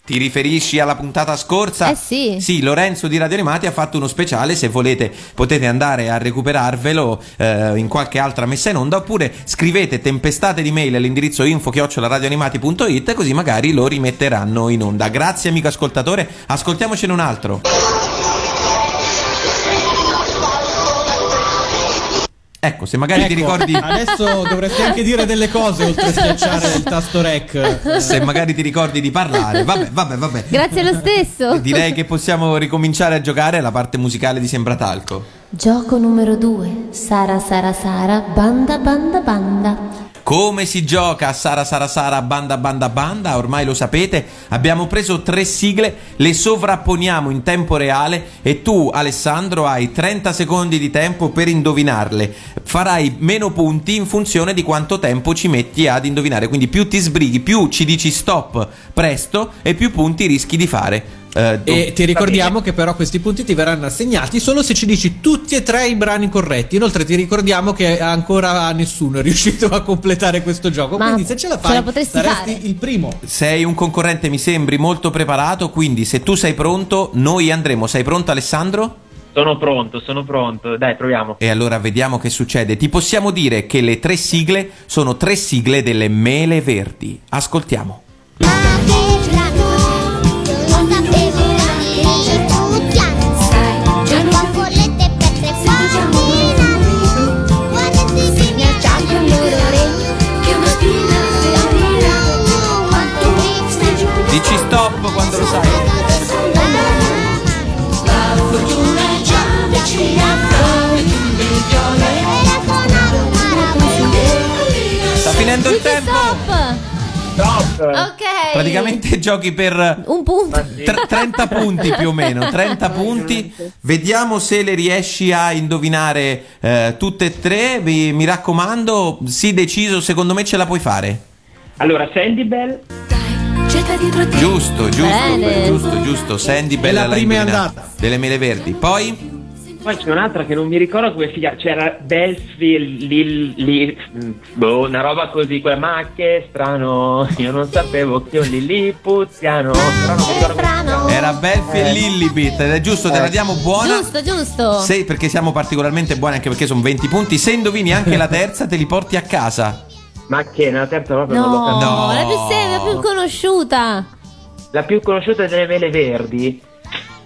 Ti riferisci alla puntata scorsa? Eh sì. Sì, Lorenzo di Radio Animati ha fatto uno speciale, se volete potete andare a recuperarvelo eh, in qualche altra messa in onda oppure scrivete tempestate di mail all'indirizzo info radioanimati.it così magari lo rimetteranno in onda. Grazie amico ascoltatore, ascoltiamocene un altro. Ecco, se magari ti Ecco, ricordi Adesso dovresti anche dire delle cose oltre a schiacciare il tasto rec. se magari ti ricordi di parlare. Vabbè, vabbè, vabbè. Grazie lo stesso. Direi che possiamo ricominciare a giocare la parte musicale di Sembratalco. Gioco numero 2. Sara Sara Sara, banda banda banda. Come si gioca Sara Sara Sara Banda Banda Banda? Ormai lo sapete, abbiamo preso tre sigle, le sovrapponiamo in tempo reale e tu Alessandro hai 30 secondi di tempo per indovinarle. Farai meno punti in funzione di quanto tempo ci metti ad indovinare, quindi più ti sbrighi, più ci dici stop presto e più punti rischi di fare. Eh, E ti ricordiamo che però questi punti ti verranno assegnati solo se ci dici tutti e tre i brani corretti. Inoltre ti ricordiamo che ancora nessuno è riuscito a completare questo gioco. Ma Quindi se ce la ce fai la potresti saresti fare. il primo. Sei un concorrente, mi sembri molto preparato, quindi se tu sei pronto, noi andremo. Sei pronto Alessandro? Sono pronto, sono pronto. Dai, proviamo. E allora vediamo che succede. Ti possiamo dire che le tre sigle sono tre sigle delle mele verdi. Ascoltiamo. Finendo il Dici tempo. stop. Ok. Praticamente giochi per un punto. Tr- 30 punti più o meno, 30 punti. Vediamo se le riesci a indovinare eh, tutte e tre. Vi- mi raccomando, sì deciso, secondo me ce la puoi fare. Allora, Sandy Bell. Giusto, giusto, Bene. giusto, giusto. Sandy Bella la l'ha prima è andata. Delle mele verdi. Poi Poi c'è un'altra che non mi ricordo come si chiama. C'era Bellsville, lì, lì, boh, una roba così. Quella, ma che strano. Io non sapevo che io lì lilliputiano. Però non mi ricordo chiama. era Belfi e Lillibit. Ed è giusto, te la diamo buona. Giusto, giusto. Se, perché siamo particolarmente buoni, anche perché sono 20 punti. Se indovini anche la terza, te li porti a casa. Ma che nella terza proprio non No, l'ho capito. No. la più seria, la più conosciuta. La più conosciuta delle mele verdi.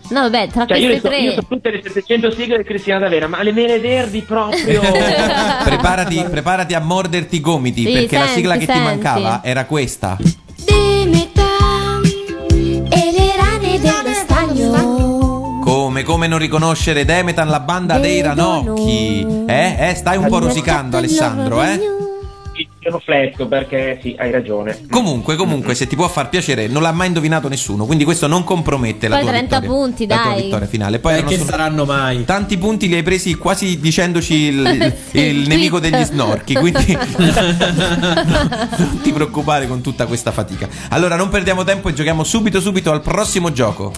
No, vabbè, tra Cioè, io, queste so, io tre. so tutte le 700 sigle di Cristina D'Avena, ma le mele verdi proprio. Preparati, preparati a morderti i gomiti, Sì, perché la senti, sigla che ti senti. mancava era questa. e le rane dello stagno. Come, come non riconoscere Demetan, la banda dei ranocchi? Eh, eh, stai un po' rosicando, Alessandro, eh? Io rifletto perché sì, hai ragione. Comunque, comunque, se ti può far piacere, non l'ha mai indovinato nessuno, quindi questo non compromette la Poi tua 30 vittoria. punti, la tua dai. vittoria finale. Poi Perché solo- saranno mai? Tanti punti li hai presi quasi dicendoci il, Sì, il nemico degli snorchi, quindi non ti preoccupare con tutta questa fatica. Allora, non perdiamo tempo e giochiamo subito subito al prossimo gioco.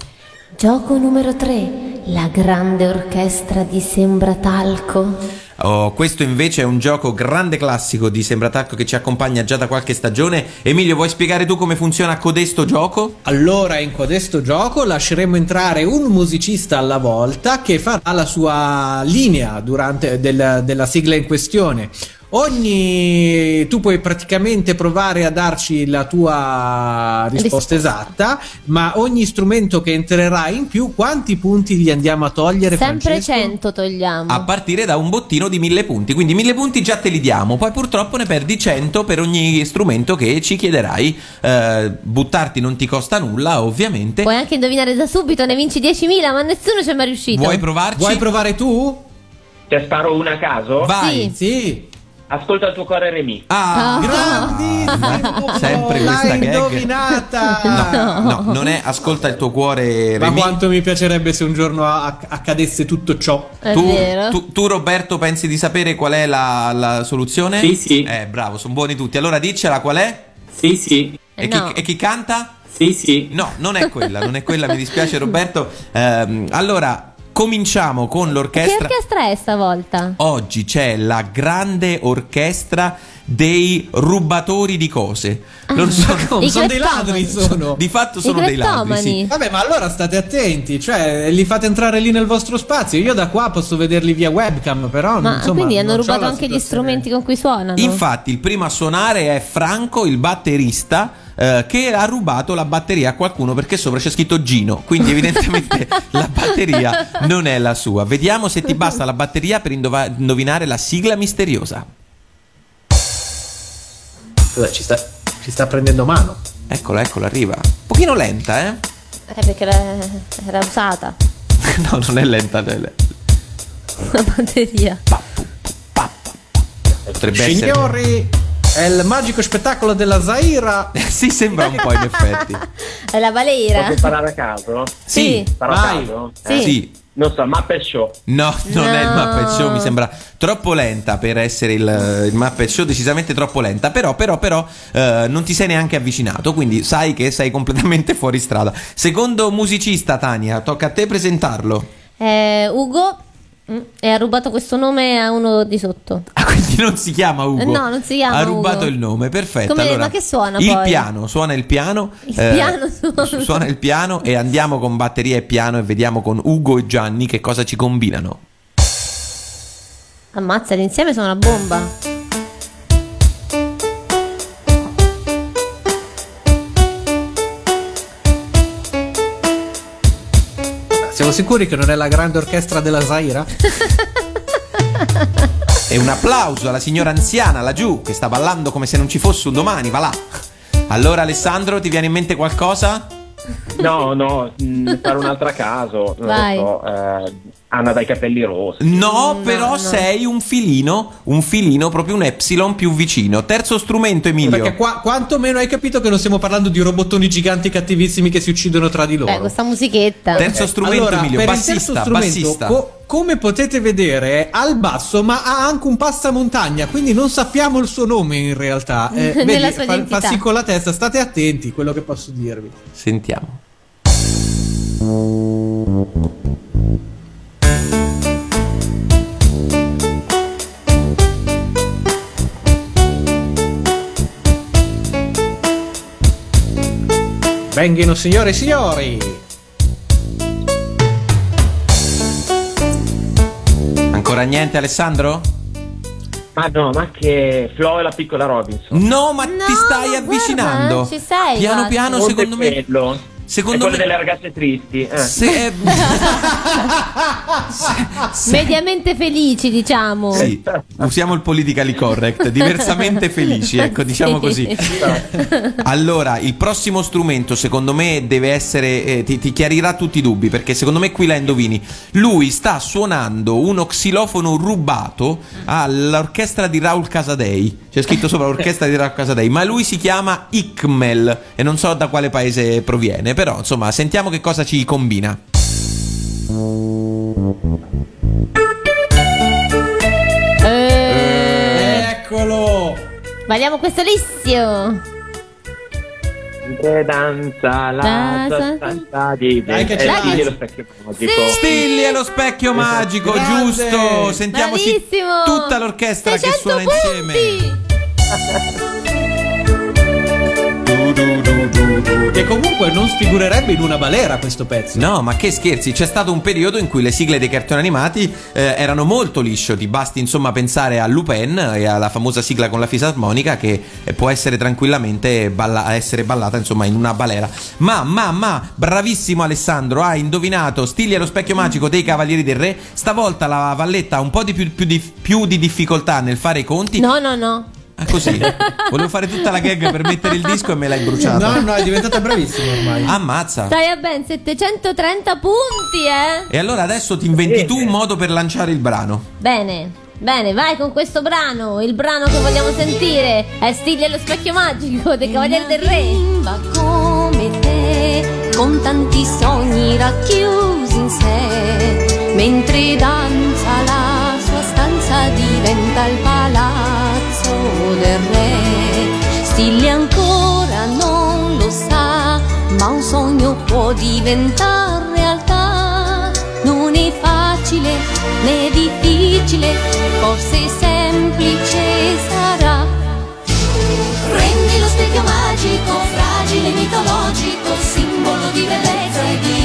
Gioco numero 3. La grande orchestra di Sembratalco. Oh, questo invece è un gioco grande classico di Sembratacco che ci accompagna già da qualche stagione. Emilio, vuoi spiegare tu come funziona codesto gioco? Allora, in codesto gioco lasceremo entrare un musicista alla volta che farà la sua linea durante del- della sigla in questione. Ogni tu puoi praticamente provare a darci la tua risposta esatta, ma ogni strumento che entrerà in più, quanti punti gli andiamo a togliere? Sempre Francesco? 100 togliamo. A partire da un bottino di 1000 punti. Quindi 1000 punti già te li diamo. Poi purtroppo ne perdi 100 per ogni strumento che ci chiederai. Eh, buttarti non ti costa nulla, ovviamente. Puoi anche indovinare da subito, ne vinci 10.000, ma nessuno ci è mai riuscito. Vuoi provarci? Vuoi provare tu? Te sparo una a caso? Vai. Sì. Ascolta il tuo cuore Remi. Ah, sempre questa L'hai gag. indovinata! No, no, non è ascolta il tuo cuore. Ma Remi. quanto mi piacerebbe se un giorno accadesse tutto ciò. Tu, tu- tu, Roberto pensi di sapere qual è la, la soluzione? Sì, sì. Eh, bravo, sono buoni tutti. Allora diccela qual è? Sì, sì. E, Eh, chi, no. e chi canta? Sì, sì. No, non è quella, non è quella, mi dispiace Roberto. Ehm, allora, cominciamo con Che l'orchestra. orchestra è stavolta? Oggi c'è la grande orchestra dei rubatori di cose. Loro sono, I sono dei ladri, sono. Di fatto sono dei ladri, sì. Vabbè, ma allora state attenti, cioè li fate entrare lì nel vostro spazio. Io da qua posso vederli via webcam, però Ma insomma, quindi hanno non rubato anche gli strumenti con cui suonano? Infatti, il primo a suonare è Franco, il batterista, eh, che ha rubato la batteria a qualcuno perché sopra c'è scritto Gino. Quindi, evidentemente, la batteria non è la sua. Vediamo se ti basta la batteria per indovinare la sigla misteriosa. Scusa, ci sta, ci sta prendendo mano. Eccola, eccola, arriva. Un pochino lenta, eh? Eh, perché era, usata No, non è lenta. è- la batteria. Potrebbe essere. È il magico spettacolo della Zaira. sì, sembra un po' in effetti. È la Valera. Posso sparare a caso? Sì. Sparo a Vai. caso? Sì. Eh? Sì. Non so, Muppet Show. No, non è il No. Muppet Show, mi sembra troppo lenta per essere il, il Muppet Show, decisamente troppo lenta, però, però, però eh, non ti sei neanche avvicinato, quindi sai che sei completamente fuori strada. Secondo musicista, Tania, tocca a te presentarlo. Eh, Ugo e ha rubato questo nome a uno di sotto. Quindi non si chiama Ugo. No, non si chiama Ha rubato Ugo. il nome, perfetto. Come- allora, ma che suona Il poi? piano, suona il piano. Il eh, piano suona. su- suona il piano e andiamo con batteria e piano e vediamo con Ugo e Gianni che cosa ci combinano. Ammazza, insieme sono una bomba. Siamo sicuri che non è la grande orchestra della Zaira? E un applauso alla signora anziana laggiù che sta ballando come se non ci fosse un domani, va là. Allora Alessandro, ti viene in mente qualcosa? No, no, mh, fare un altro a caso. Non Vai. lo so. eh, Anna dai capelli rossi. No, però sei un filino, un filino, proprio un epsilon più vicino. Terzo strumento, Emilio. Perché qua, quantomeno hai capito che non stiamo parlando di robottoni giganti cattivissimi che si uccidono tra di loro. Beh, questa musichetta. Terzo strumento, allora, Emilio, per il bassista, terzo strumento, bassista. co- come potete vedere, è al basso, ma ha anche un passamontagna, quindi non sappiamo il suo nome in realtà. Eh, Nella vedi, sua fa, identità. fa sì con la testa, state attenti, quello che posso dirvi. Sentiamo. Venghino signore e signori. Ancora niente, Alessandro? Ma no, ma che Flo e la piccola Robinson. No, ma ti stai avvicinando. ci sei, Piano guarda. piano, Monte secondo me. Pello. Secondo me- delle ragazze tristi. eh. Se- eh, Mediamente felici, diciamo. sì, usiamo il politically correct, diversamente felici, ecco, diciamo Sì. così. Allora, il prossimo strumento, secondo me, deve essere. eh, ti, ti chiarirà tutti i dubbi, perché secondo me qui la indovini. Lui sta suonando uno xilofono rubato all'orchestra di Raul Casadei. C'è scritto sopra l'orchestra di Raul Casadei, ma lui si chiama Ikmel e non so da quale paese proviene, però insomma, sentiamo che cosa ci combina. Eh, Eccolo! Valiamo questo lissio. Danza la Danza. sostanza di Dai che eh. Stilli e lo specchio magico. Stilli e lo specchio magico, Grande. giusto. Sentiamoci Bravissimo. tutta l'orchestra che 600 suona insieme. Che comunque non sfigurerebbe in una balera questo pezzo. No, ma che scherzi, c'è stato un periodo in cui le sigle dei cartoni animati eh, erano molto liscio, ti basti insomma pensare a Lupin e alla famosa sigla con la fisarmonica che eh, può essere tranquillamente balla- essere ballata insomma in una balera. Ma, ma, ma, bravissimo Alessandro, hai indovinato Stilli e lo specchio magico dei Cavalieri del Re, stavolta la Valletta ha un po' di più, più di, più di difficoltà nel fare i conti. No, no, no. Ah, così, volevo fare tutta la gag per mettere il disco e me l'hai bruciata. No, no, è diventata bravissima ormai. Ammazza. Stai a ben 730 punti, eh. E allora adesso ti inventi tu un modo per lanciare il brano. Bene, bene, vai con questo brano. Il brano che vogliamo sentire è Stigli e lo specchio magico dei Cavalieri del Re. bimba come te, con tanti sogni racchiusi in sé, mentre danza la sua stanza diventa il palazzo del re. Stilli ancora non lo sa, ma un sogno può diventare realtà. Non è facile né difficile, forse semplice sarà. Prendi lo specchio magico, fragile mitologico, simbolo di bellezza e di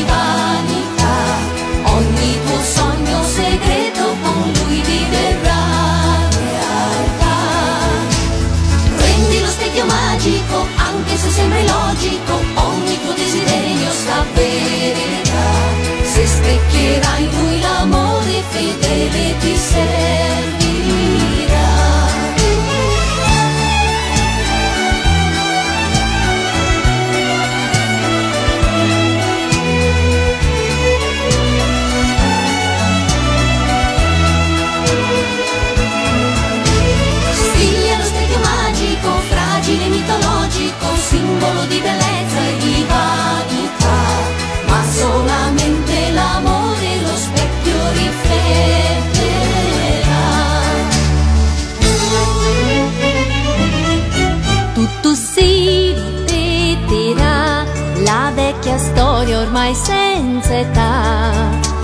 senza età.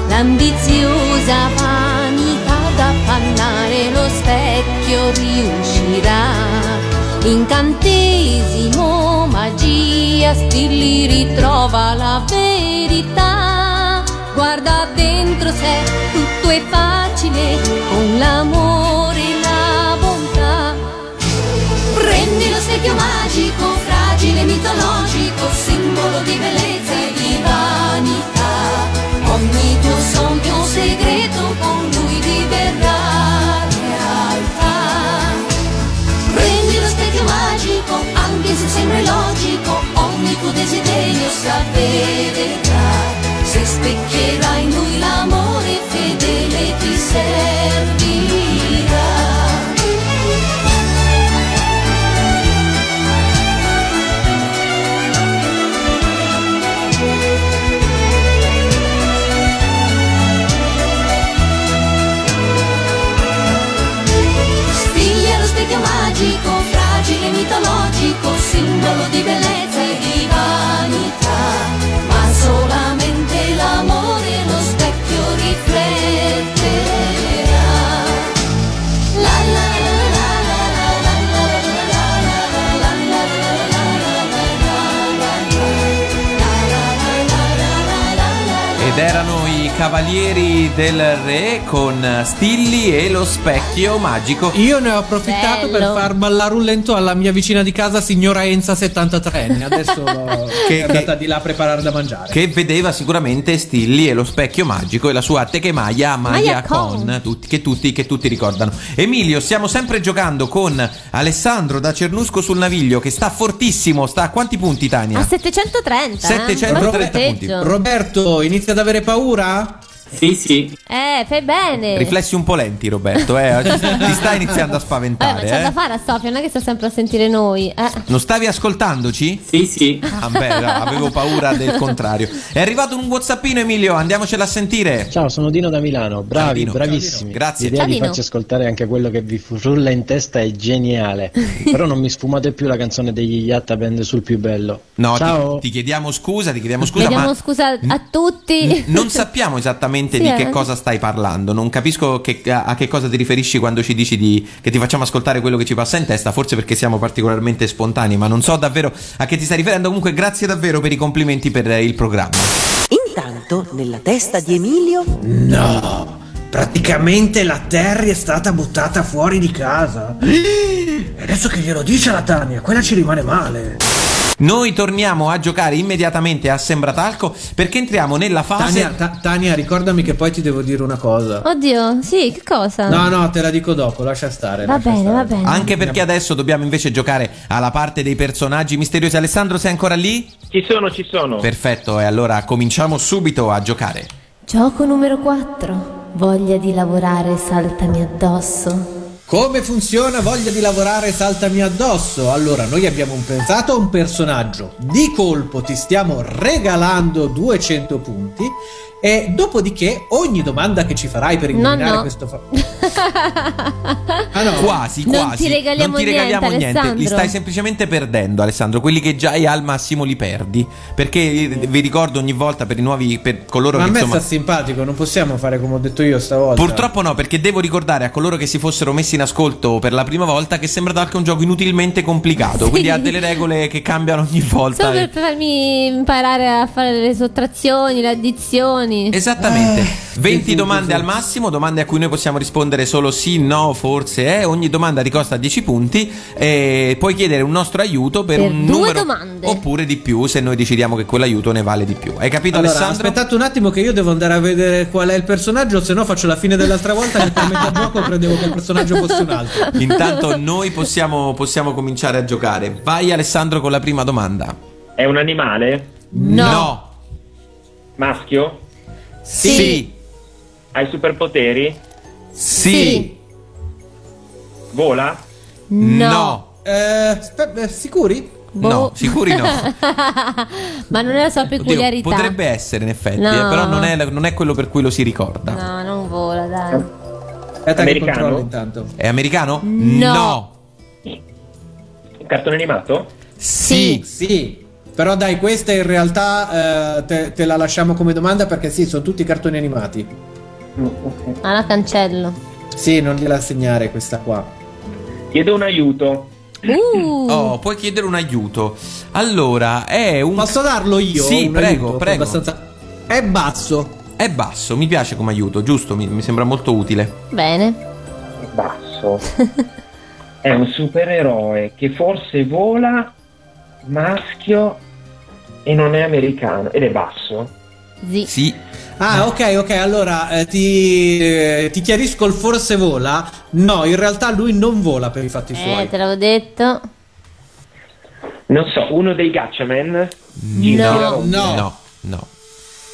L'ambiziosa vanità d'appannare lo specchio riuscirà. Incantesimo, magia, stilli ritrova la verità. Guarda dentro sé, tutto è facile, con l'amore e la bontà. Prendi lo specchio magico, fragile mitologico, simbolo di bellezza e di vanità. Ogni tuo sogno segreto con lui diverrà realtà. Prendi lo specchio magico, anche se sembra illogico, ogni tuo desiderio s'avvererà. Se specchierai in lui l'amore fedele ti servirà. Fragile mitologico, simbolo di bellezza e di vanità. Ma solamente l'amore lo specchio rifletterà. La la la la Cavalieri del Re con Stilli e lo specchio magico. Io ne ho approfittato per Bello. far ballare un lento alla mia vicina di casa, signora Enza 73enne. Adesso Che- è andata di là a preparare da mangiare. Che vedeva sicuramente Stilli e lo specchio magico e la sua Tekemaya Maya Maya Con. Con, tutti- che, tutti, che tutti ricordano. Emilio, stiamo sempre giocando con Alessandro da Cernusco sul Naviglio che sta fortissimo. Sta a quanti punti, Tania? A 730. eh? 730 Bel punti. Roberto, inizia ad avere paura? lá. Sì, sì. Eh, fai bene. Riflessi un po' lenti, Roberto. Eh? Ti stai iniziando a Eh, ma spaventare. c'è da Eh? fare a Sofia, non è che sta sempre a sentire noi. Eh. Non stavi ascoltandoci? Sì, sì. Ah, beh, no, avevo paura del contrario. È arrivato un whatsappino, Emilio. Andiamocelo a sentire. Ciao, sono Dino da Milano. Bravi, Dino. bravissimi. Grazie. L'idea Ciao, di farci ascoltare anche quello che vi frulla in testa è geniale. Però non mi sfumate più la canzone degli Yatta Band sul più bello. No, ti, Ciao. ti chiediamo scusa, ti chiediamo scusa, Chiediamo ma scusa a tutti. non sappiamo esattamente Sì, di eh. che cosa stai parlando. Non capisco che- a, a che cosa ti riferisci quando ci dici di- che ti facciamo ascoltare quello che ci passa in testa. Forse perché siamo particolarmente spontanei, ma non so davvero a che ti stai riferendo. Comunque, grazie davvero per i complimenti per eh, il programma. Intanto, nella testa di Emilio, No, praticamente la Terry è stata buttata fuori di casa. E adesso che glielo dice la Tania, quella ci rimane male. Noi torniamo a giocare immediatamente a Sembratalco perché entriamo nella fase. Tania, Ta- Tania, ricordami che poi ti devo dire una cosa. Oddio, sì, che cosa? No, no, te la dico dopo, lascia stare. Va lascia bene, stare. va bene. Anche perché adesso dobbiamo invece giocare alla parte dei personaggi misteriosi. Alessandro, sei ancora lì? Ci sono, ci sono. Perfetto, e allora cominciamo subito a giocare. Gioco numero 4. Voglia di lavorare, saltami addosso. Come funziona voglia di lavorare saltami addosso? Allora, noi abbiamo pensato a un personaggio. Di colpo ti stiamo regalando 200 punti. E dopodiché ogni domanda che ci farai per No, indovinare no. questo fa- Ah, no. Quasi, Non quasi. ti regaliamo Non ti regaliamo niente, niente. Li stai semplicemente perdendo, Alessandro. Quelli che già hai al massimo li perdi. Perché vi ricordo ogni volta per i nuovi, per coloro Ma a che me insomma. sta simpatico, non possiamo fare come ho detto io stavolta. Purtroppo no, perché devo ricordare a coloro che si fossero messi in ascolto per la prima volta che sembra Dark un gioco inutilmente complicato. Sì. Quindi ha delle regole che cambiano ogni volta. Solo e- per farmi imparare a fare le sottrazioni, le addizioni. Esattamente, Eh, 20 sì, domande al massimo, domande a cui noi possiamo rispondere solo sì, no, forse, eh. ogni domanda ti costa 10 punti e puoi chiedere un nostro aiuto per, Per un due numero domande. oppure di più se noi decidiamo che quell'aiuto ne vale di più. Hai capito Allora, Alessandro? aspettate un attimo che io devo andare a vedere qual è il personaggio, se no faccio la fine dell'altra volta che per metà gioco credevo che il personaggio fosse un altro. Intanto noi possiamo, possiamo cominciare a giocare. Vai Alessandro con la prima domanda. È un animale? No. Maschio? Sì. Ha i superpoteri? Sì. Vola? No. Eh, aspe- eh, sicuri? Boh. No, sicuri no. Ma non è la sua Oddio, peculiarità. potrebbe essere in effetti, No. eh, però non è, non è quello per cui lo si ricorda. No, non vola, dai. Aspetta Americano? intanto. È americano? No. Un cartone animato? Sì. Sì. Però dai, questa in realtà eh, te, te la lasciamo come domanda perché sì, sono tutti cartoni animati. Ah, la cancello. Sì, non gliela segnare questa qua. Chiedo un aiuto. Uh. Oh, puoi chiedere un aiuto. Allora, è un. Posso darlo io? Sì, Un prego, aiuto? prego. Abbastanza... È basso. È basso, mi piace come aiuto, giusto? Mi, mi sembra molto utile. Bene. Basso. È un supereroe che forse vola, maschio e non è americano. Ed è basso. Sì. Sì. Ah, ok, ok. Allora eh, ti, eh, ti chiarisco il forse vola. No, in realtà lui non vola per i fatti Eh, suoi. te l'avevo detto. Non so, uno dei Gatchaman? No. No. No, no.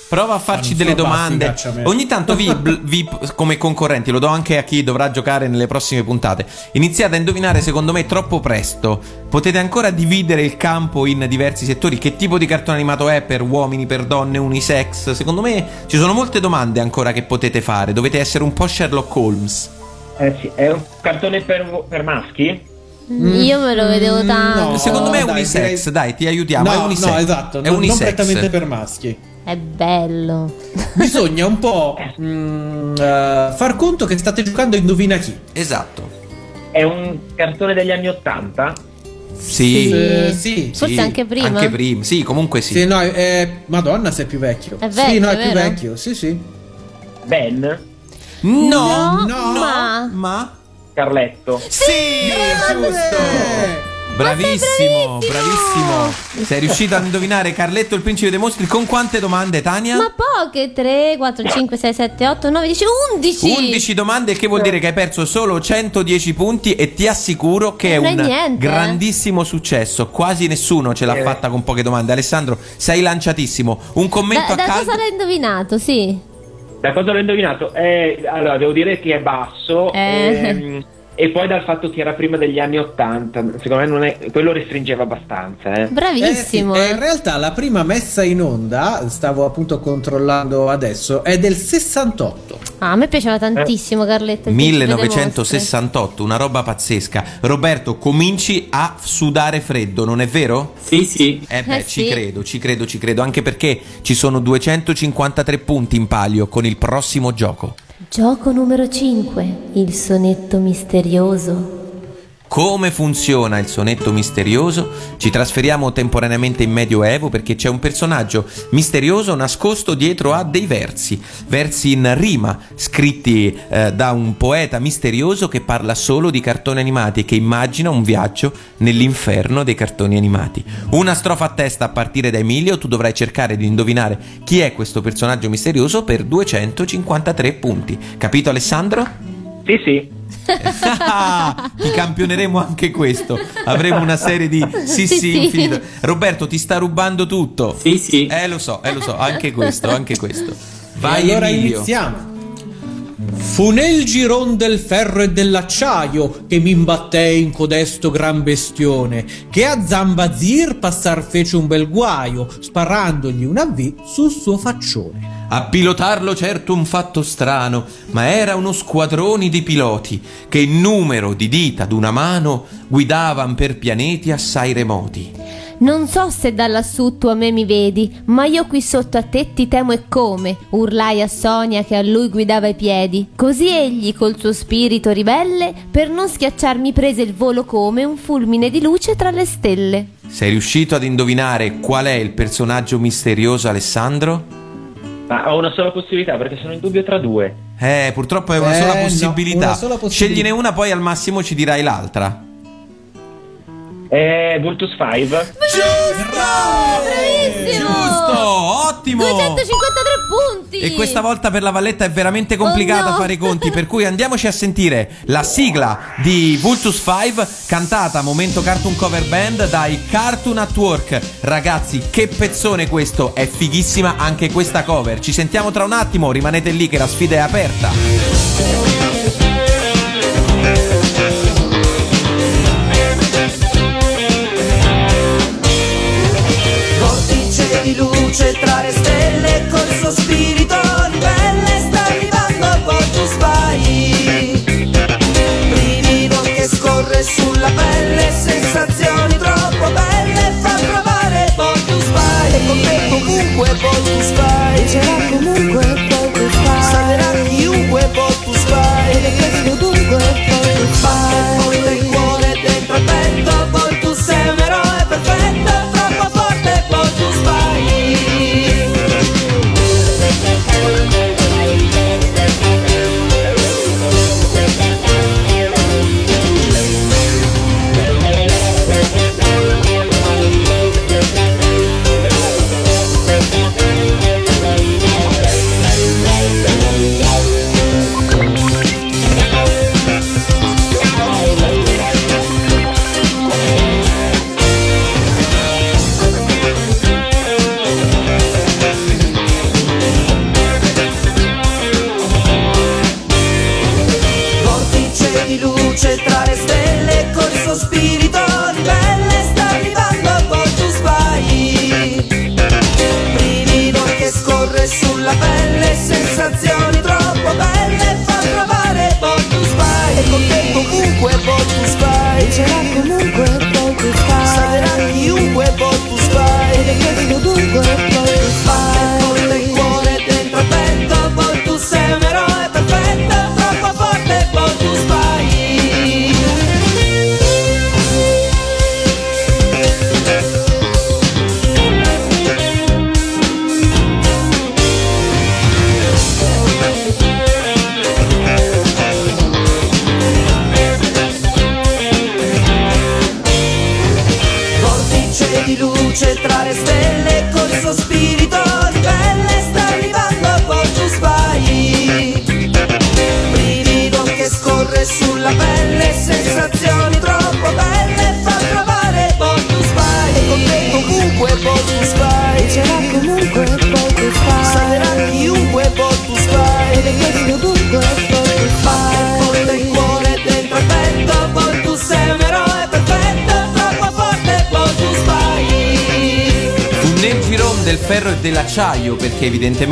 Prova a farci delle domande. Ogni tanto vi, vi- come concorrenti, lo do anche a chi dovrà giocare nelle prossime puntate. Iniziate a indovinare, secondo me, troppo presto. Potete ancora dividere il campo in diversi settori. Che tipo di cartone animato è per uomini, per donne, unisex? Secondo me ci sono molte domande ancora che potete fare. Dovete essere un po' Sherlock Holmes. Eh sì, è un cartone per, per maschi? Io me lo vedevo tanto. no. secondo me è dai, unisex, direi- dai, ti aiutiamo. è No, unisex. no, esatto. È non, non unisex. prettamente per maschi. È bello. Bisogna un po' mm, eh, far conto che state giocando a Indovina chi. Esatto. È un cartone degli anni Ottanta? Sì. Eh, sì. Forse Sì, anche prima. Anche prima, sì, comunque sì. Sì, no, è- è- Madonna, sei più vecchio. È vecchio, sì, no, è più vero? vecchio. Sì, sì. Ben? No, No, ma- ma Carletto? Sì, giusto. Bravissimo, bravissimo. Sei riuscito a indovinare Carletto il principe dei mostri con quante domande, Tania? Ma poche, 3, 4, 5, 6, 7, 8, 9, 10, 11. 11 domande, il che vuol dire che hai perso solo 110 punti e ti assicuro che è Non è un niente, eh. grandissimo successo. Quasi nessuno ce l'ha Eh. fatta con poche domande. Alessandro, sei lanciatissimo. Un commento Da, a da caldo. cosa l'hai indovinato? Sì. Da cosa l'ho indovinato? Eh, allora, devo dire che è basso. Eh. ehm, e poi dal fatto che era prima degli anni 80, secondo me non è, quello restringeva abbastanza. Eh. Bravissimo. Eh sì, eh, in realtà la prima messa in onda, stavo appunto controllando adesso, è del 68. Ah, a me piaceva tantissimo Carletta. il Principe dei Mostri. 1968, una roba pazzesca. Roberto, cominci a sudare freddo, non è vero? Sì, sì. Eh beh, Eh ci sì. credo, ci credo, ci credo, anche perché ci sono 253 punti in palio con il prossimo gioco. Gioco numero 5, il sonetto misterioso. Come funziona il sonetto misterioso? Ci trasferiamo temporaneamente in Medioevo perché c'è un personaggio misterioso nascosto dietro a dei versi, versi in rima, scritti eh, da un poeta misterioso che parla solo di cartoni animati e che immagina un viaggio nell'inferno dei cartoni animati. Una strofa a testa a partire da Emilio, tu dovrai cercare di indovinare chi è questo personaggio misterioso per 253 punti. Capito Alessandro? Sì, sì. ti campioneremo anche questo. Avremo una serie di sì sì, Sì, sì. infinito. Roberto, ti sta rubando tutto. Sì, sì. Eh, lo so, eh, lo so, anche questo, anche questo. Vai e allora Emilio. iniziamo. Fu nel giron del ferro e dell'acciaio che mi imbattei in codesto gran bestione, che a Zambazir passar fece un bel guaio, sparandogli una V sul suo faccione. A pilotarlo certo un fatto strano, ma era uno squadrone di piloti che in numero di dita d'una mano guidavan per pianeti assai remoti. Non so se da lassù tu a me mi vedi, ma io qui sotto a te ti temo e come, urlai a Sonia che a lui guidava i piedi. Così egli col suo spirito ribelle, per non schiacciarmi prese il volo come un fulmine di luce tra le stelle. Sei riuscito ad indovinare qual è il personaggio misterioso Alessandro? Ma ho una sola possibilità perché sono in dubbio tra due. Eh, purtroppo è una Eh, sola no, possibilità. una sola possibilità. Scegliene una, poi al massimo ci dirai l'altra. Eh, Vultus 5. Bravissimo! Giusto, ottimo! 253 punti! E questa volta per la Valletta è veramente complicato Oh, no. fare i conti, per cui andiamoci a sentire la sigla di Vultus 5 cantata a momento Cartoon Cover Band dai Cartoon at Work. Ragazzi, che pezzone questo, è fighissima anche questa cover. Ci sentiamo tra un attimo, rimanete lì che la sfida è aperta. Luce tra le stelle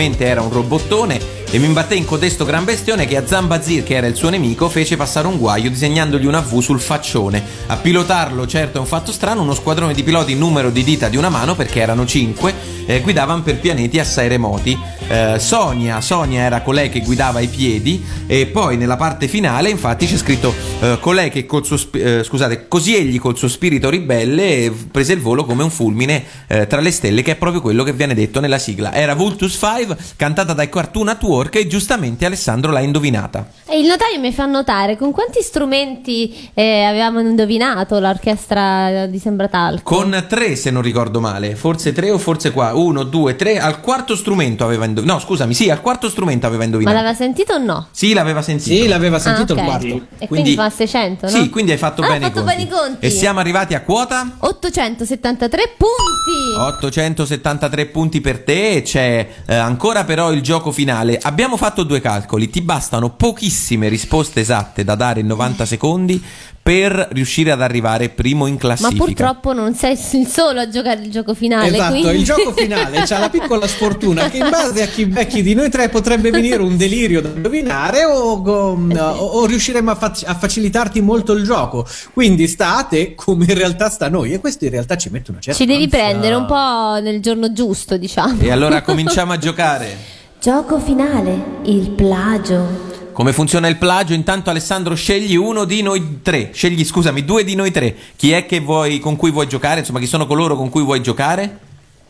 evidentemente era un robottone e mi imbatté in codesto gran bestione che a Zambazir, che era il suo nemico, fece passare un guaio disegnandogli una V sul faccione. A pilotarlo, certo è un fatto strano, uno squadrone di piloti numero di dita di una mano perché erano cinque, eh, guidavano per pianeti assai remoti. Eh, Sonia, Sonia era colei che guidava i piedi e poi nella parte finale infatti c'è scritto eh, colei che col suo eh, scusate, così egli col suo spirito ribelle eh, prese il volo come un fulmine eh, tra le stelle che è proprio quello che viene detto nella sigla. Era Vultus 5 cantata dai Cartoon Network e giustamente Alessandro l'ha indovinata. E il notaio mi fa notare con quanti strumenti eh, avevamo indovinato l'orchestra di Sembratalco. Con tre se non ricordo male, forse tre o forse qua, uno, due, tre, al quarto strumento aveva indovinato. No scusami, sì, al quarto strumento aveva Ma indovinato. l'aveva sentito o no? Sì, l'aveva sentito. Sì, l'aveva sentito il Ah, ok. quarto. E quindi fa 600, no? Sì, quindi hai fatto Ah, bene ha fatto i conti. bene i conti. E siamo arrivati a quota 873 punti. 873 punti per te c'è eh, ancora però il gioco finale. Abbiamo fatto due calcoli, ti bastano pochissime risposte esatte da dare in 90 secondi per riuscire ad arrivare primo in Ma classifica. purtroppo non sei il solo a giocare il gioco finale. Esatto, quindi... il gioco finale c'ha la piccola sfortuna che in base a chi becchi di noi tre potrebbe venire un delirio da indovinare o, o- o- o riusciremo a, fac- a facilitarti molto il gioco. Quindi sta a te come in realtà sta a noi e questo in realtà ci mette una certa Ci devi ansia. prendere un po' nel giorno giusto, diciamo. E allora cominciamo a giocare. Gioco finale, il plagio. Come funziona il plagio? Intanto Alessandro scegli uno di noi tre, scegli scusami, due di noi tre. Chi è che vuoi, con cui vuoi giocare? Insomma, chi sono coloro con cui vuoi giocare?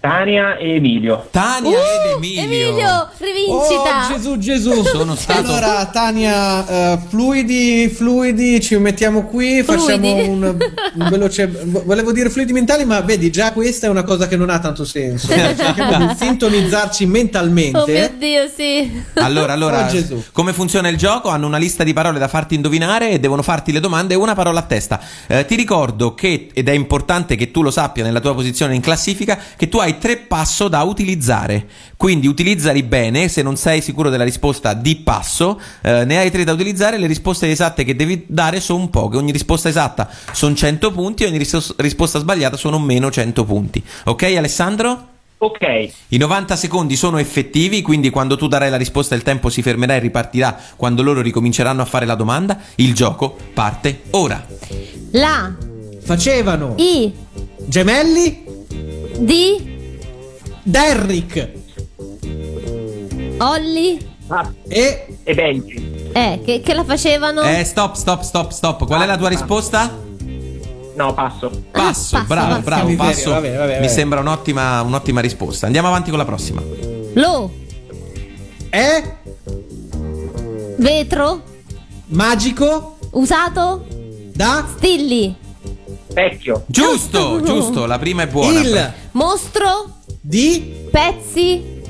Tania e Emilio. Tania ed Emilio. Emilio, rivincita. Oh Gesù Gesù Sono stato- Allora Tania eh, fluidi fluidi ci mettiamo qui Fluidi. Facciamo un, un veloce Volevo dire fluidi mentali ma vedi già questa è una cosa che non ha tanto senso Cerchiamo di sintonizzarci mentalmente Oh mio Dio, sì. Allora, allora, Oh, Gesù. come funziona il gioco? Hanno una lista di parole da farti indovinare e devono farti le domande una parola a testa. Eh, ti ricordo che, ed è importante che tu lo sappia nella tua posizione in classifica, che tu hai tre passo da utilizzare. Quindi utilizzali bene, se non sei sicuro della risposta di passo, eh, ne hai tre da utilizzare, le risposte esatte che devi dare sono poche. Ogni risposta esatta sono 100 punti, ogni ris- risposta sbagliata sono meno 100 punti. Ok Alessandro? Ok, I 90 secondi sono effettivi, quindi quando tu darai la risposta il tempo si fermerà e ripartirà quando loro ricominceranno a fare la domanda. Il gioco parte ora. La, Facevano I, gemelli D, Derrick Olli. e e Benji. Eh, che, che la facevano? Eh, stop, stop, stop, stop. Qual è la tua risposta? No, passo. Passo, passo, bravo, passo. bravo, passo. va bene, va bene, Mi sembra un'ottima, un'ottima risposta. Andiamo avanti con la prossima. Lo, e vetro, magico usato, da stilli, Specchio. Giusto, giusto, la prima è buona. il mostro, di pezzi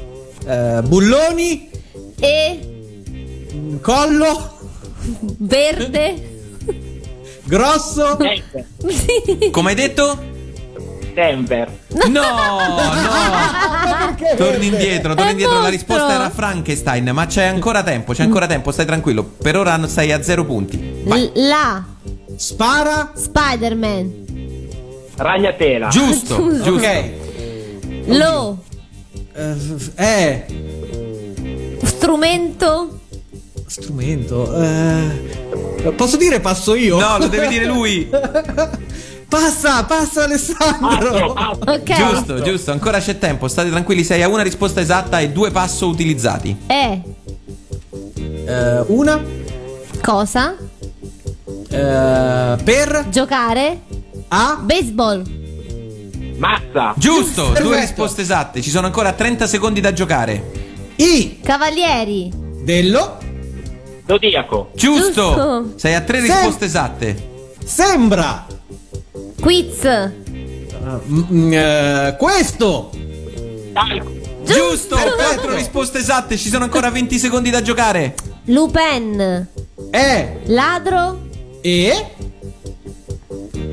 eh, bulloni e collo verde. grosso Denver. Come hai detto? Denver. No, no. Torni indietro, torni È indietro. La risposta era Frankenstein, ma c'è ancora tempo, c'è ancora tempo, stai tranquillo. Per ora sei a zero punti. Vai. La, spara Spider-Man. Ragnatela. Giusto, giusto. ok Lo, eh strumento, strumento eh, posso dire passo io? No, lo deve dire lui. passa passa Alessandro. Ok. Giusto, giusto, ancora c'è tempo. State tranquilli, sei a una risposta esatta e due passo utilizzati. E, Eh, una. Cosa, eh, per? Giocare, a? Baseball. Mazza. Giusto, due Perfetto. risposte esatte. Ci sono ancora 30 secondi da giocare. i Cavalieri, dello Zodiaco. Giusto. Giusto. Sei a tre Sì. risposte esatte. sembra quiz, Mm, eh, questo Talco. Giusto, quattro risposte esatte. Ci sono ancora 20 secondi da giocare. Lupin, è ladro, e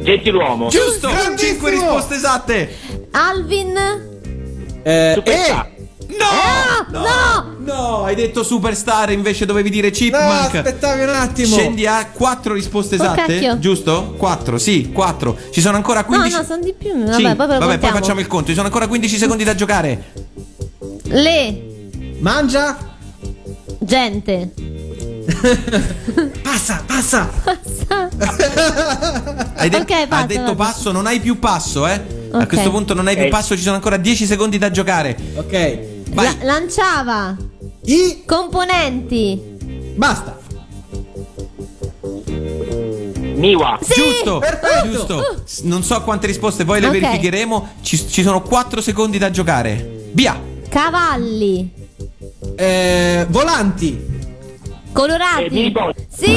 Gentiluomo. Giusto, Grandissimo. 5 risposte esatte. Alvin, eh, Superstar. e No! no! No, hai detto superstar invece dovevi dire chipmunk. No, aspettavi un attimo. Scendi a 4 risposte Oh, esatte, cacchio. giusto? 4, sì, 4. Ci sono ancora No, 15 no, sono di più. Vabbè, Sì, poi vabbè, poi facciamo il conto. Ci sono ancora 15 secondi da giocare. Le Mangia. gente. Passa, passa. Hai de- Ok, passa, ha detto passo, non hai più passo, eh? A Ok. questo punto non hai più passo, ci sono ancora 10 secondi da giocare. Ok. Vai. La- lanciava. I. Componenti. Basta. Niwa. Giusto, Perfetto. giusto. Non so quante risposte, poi le Ok. verificheremo. Ci, ci sono 4 secondi da giocare. Via. Cavalli. Eh, volanti. Colorati. Eh, minipony. Sì,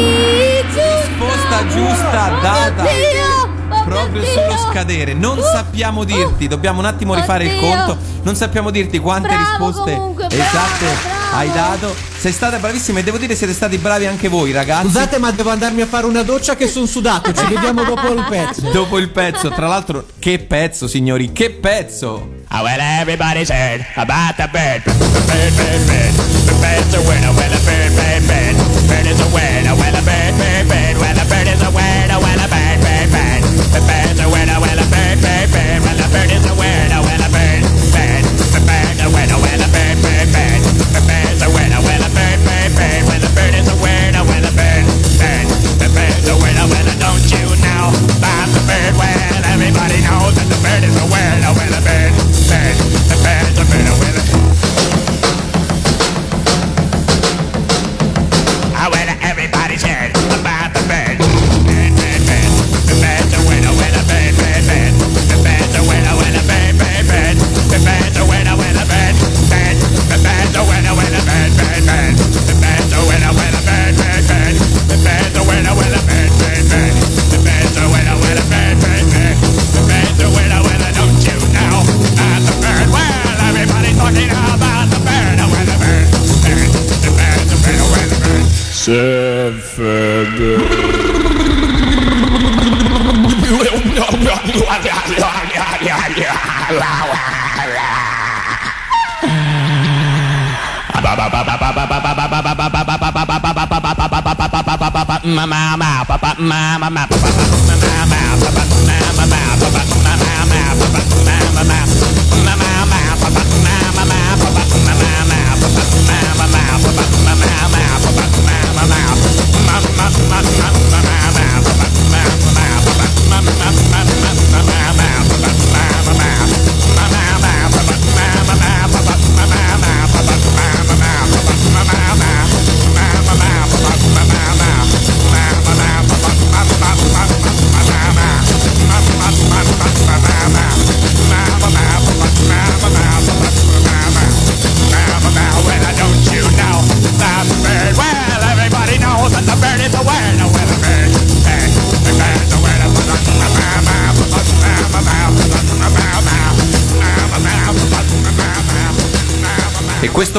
giusto. Risposta giusta data. Oddio. Oh Proprio mio sullo scadere, non Uh, sappiamo dirti, dobbiamo un attimo rifare il Oddio. conto. Non sappiamo dirti quante Bravo risposte comunque, bravo, esatte bravo. hai dato. Sei stata bravissima e devo dire siete stati bravi anche voi, ragazzi. Scusate, ma devo andarmi a fare una doccia che sono sudato. Ci vediamo dopo il pezzo. Dopo il pezzo, tra l'altro, che pezzo, signori, che pezzo! Oh, well, everybody's heard about the bird. Bird, bird, bird. The bird's a winner, well, a bird, bird, bird. Bird is a winner, well, a bird, bird, bird. Well, a bird is a winner, well, a bird, bird, bird. The bird's a winner, well, a bird, bird, bird. Well, a bird is a winner, well, a bird, bird. The bird's a winner, well, a bird, bird, bird. The bird's a winner, well, a bird, bird, bird. Well, the bird is a winner, well, a bird, bird. The bird's a winner, well, don't you know about the bird? Well, everybody knows that the bird is a winner, bird. E Bye-bye.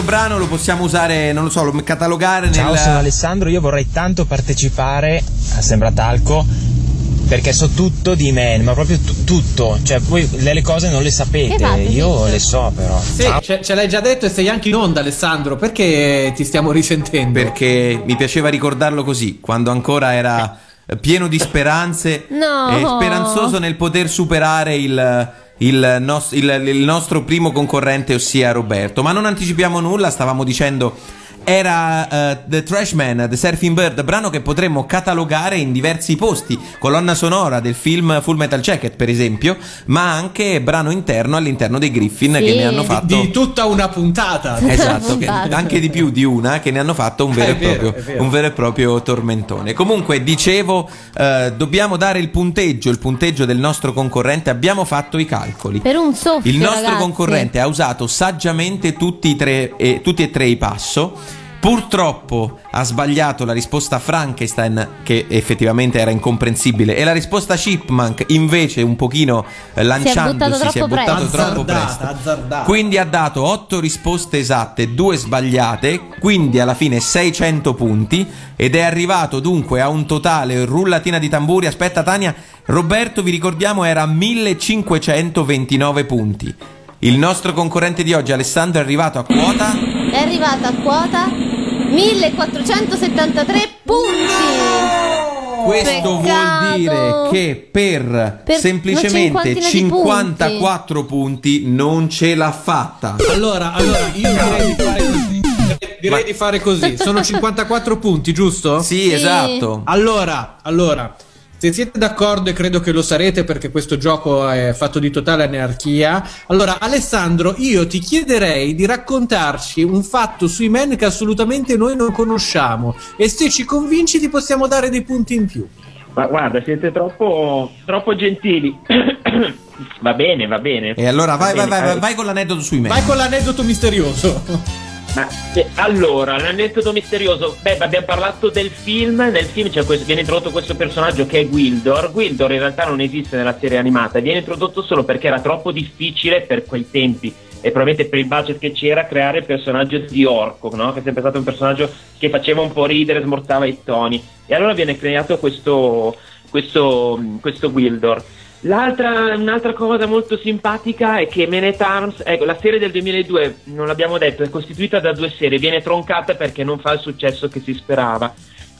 Brano lo possiamo usare, non lo so, lo catalogare Ciao, nel... sono Alessandro. Io vorrei tanto partecipare a Sembratalco perché so tutto di me, ma proprio tu- tutto. Cioè, voi delle cose non le sapete, io dice? le so però. Sì, ce, ce l'hai già detto e sei anche in onda, Alessandro. Perché ti stiamo risentendo? Perché mi piaceva ricordarlo così, quando ancora era pieno di speranze No. e speranzoso nel poter superare il, il nos- il- il nostro primo concorrente, ossia Roberto. Ma non anticipiamo nulla, stavamo dicendo. Era eh, The Trashman, The Surfing Bird, brano che potremmo catalogare in diversi posti, colonna sonora del film Full Metal Jacket, per esempio, ma anche brano interno all'interno dei Griffin che ne hanno fatto Di, di tutta una puntata. Esatto, che- anche di più di una che ne hanno fatto un vero, È e, vero, proprio, vero. un vero e proprio tormentone. Comunque, dicevo, eh, dobbiamo dare il punteggio, il punteggio del nostro concorrente. Abbiamo fatto i calcoli. Per un soffio, Il nostro ragazzi. concorrente ha usato saggiamente tutti, i tre, e, tutti e tre i passo. Purtroppo ha sbagliato la risposta Frankenstein, che effettivamente era incomprensibile, e la risposta Chipmunk, invece, un pochino eh, lanciandosi, si è troppo buttato presto. troppo Azzardata, presto. azzardata. Quindi ha dato 8 risposte esatte, 2 sbagliate, quindi alla fine 600 punti ed è arrivato dunque a un totale rullatina di tamburi. Aspetta Tania, Roberto vi ricordiamo era a 1529 punti. Il nostro concorrente di oggi, Alessandro, è arrivato a quota. È arrivata a quota 1473 punti. Questo vuol dire che per, Per semplicemente una cinquantina di 54 punti. non ce l'ha fatta. Allora, allora, io direi di fare così. Direi di fare così. Sono 54 punti, giusto? Sì, esatto. Allora, allora, se siete d'accordo e credo che lo sarete perché questo gioco è fatto di totale anarchia, allora Alessandro, io ti chiederei di raccontarci un fatto sui men che assolutamente noi non conosciamo e se ci convinci ti possiamo dare dei punti in più. Ma guarda, siete troppo, troppo gentili. va bene, va bene. E allora vai, Va vai, bene, vai, vai, vai con l'aneddoto sui me. Vai con l'aneddoto misterioso. Ma, eh, allora, l'aneddoto misterioso. Beh, abbiamo parlato del film. Nel film questo- viene introdotto questo personaggio che è Gwildor. Gwildor in realtà non esiste nella serie animata, viene introdotto solo perché era troppo difficile per quei tempi. E probabilmente per il budget che c'era creare il personaggio di Orco, no? che è sempre stato un personaggio che faceva un po' ridere, smorzava i toni. E allora viene creato questo, questo, questo Gwildor. L'altra, un'altra cosa molto simpatica è che Men at Arms, ecco, la serie del 2002, non l'abbiamo detto, è costituita da due serie, viene troncata perché non fa il successo che si sperava.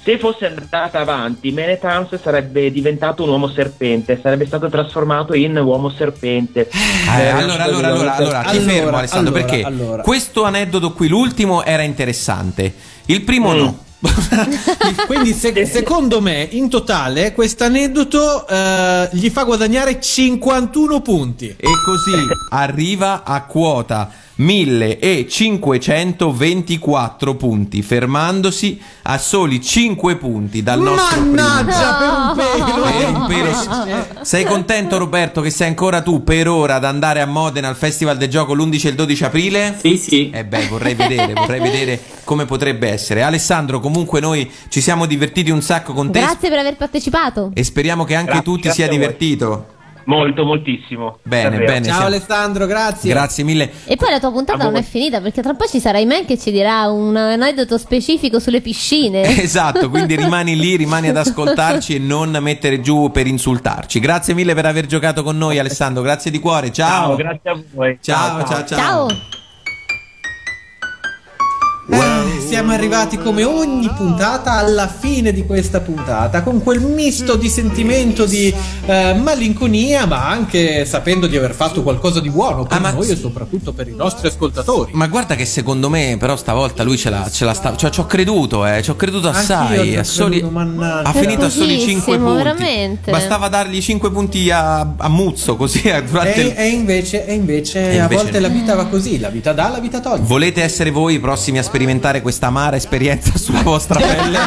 Se fosse andata avanti, Men at Arms sarebbe diventato un uomo serpente, sarebbe stato trasformato in uomo serpente. Eh, allora, allora, allora, allora, ti Allora, fermo Alessandro allora, perché allora. questo aneddoto qui, l'ultimo, era interessante. Il primo Mm. no. Quindi se- secondo me in totale questo aneddoto eh, gli fa guadagnare 51 punti. E così arriva a quota 1524 punti, fermandosi a soli 5 punti dal nostro Mannaggia, primo. per un pelo! Per un pelo sì. Sei contento Roberto che sei ancora tu per ora ad andare a Modena al Festival del Gioco l'11 e il 12 aprile? Sì, sì. Eh beh, vorrei vedere, vorrei vedere come potrebbe essere. Alessandro, comunque noi ci siamo divertiti un sacco con te Grazie per aver partecipato. e speriamo che anche Grazie, tu ti sia divertito. Molto, moltissimo. Bene, Davvero. bene. Ciao siamo- Alessandro, grazie. Grazie mille. E poi la tua puntata non è finita perché tra un po' ci sarà Imen che ci dirà un aneddoto specifico sulle piscine. Esatto, quindi rimani lì, rimani ad ascoltarci e non mettere giù per insultarci. Grazie mille per aver giocato con noi Alessandro, grazie di cuore. Ciao. Ciao, grazie a voi. Ciao, ciao, ciao. Ciao. Eh, siamo arrivati come ogni puntata alla fine di questa puntata con quel misto di sentimento di eh, malinconia ma anche sapendo di aver fatto qualcosa di buono per Ah, ma- noi e soprattutto per i nostri ascoltatori. Ma guarda che secondo me, però, stavolta lui ce l'ha, ce l'ha sta- cioè, ci ho creduto, eh, ci ho creduto assai. a soli- creduto, mannaggia. ha finito a soli Pochissimo, 5 punti. veramente. Bastava dargli 5 punti a, a Muzzo, così eh, durante E, il- e invece, e invece E a invece volte no. la vita va così, la vita dà, la vita toglie. Volete essere voi i prossimi a sperimentare questa amara esperienza sulla vostra pelle?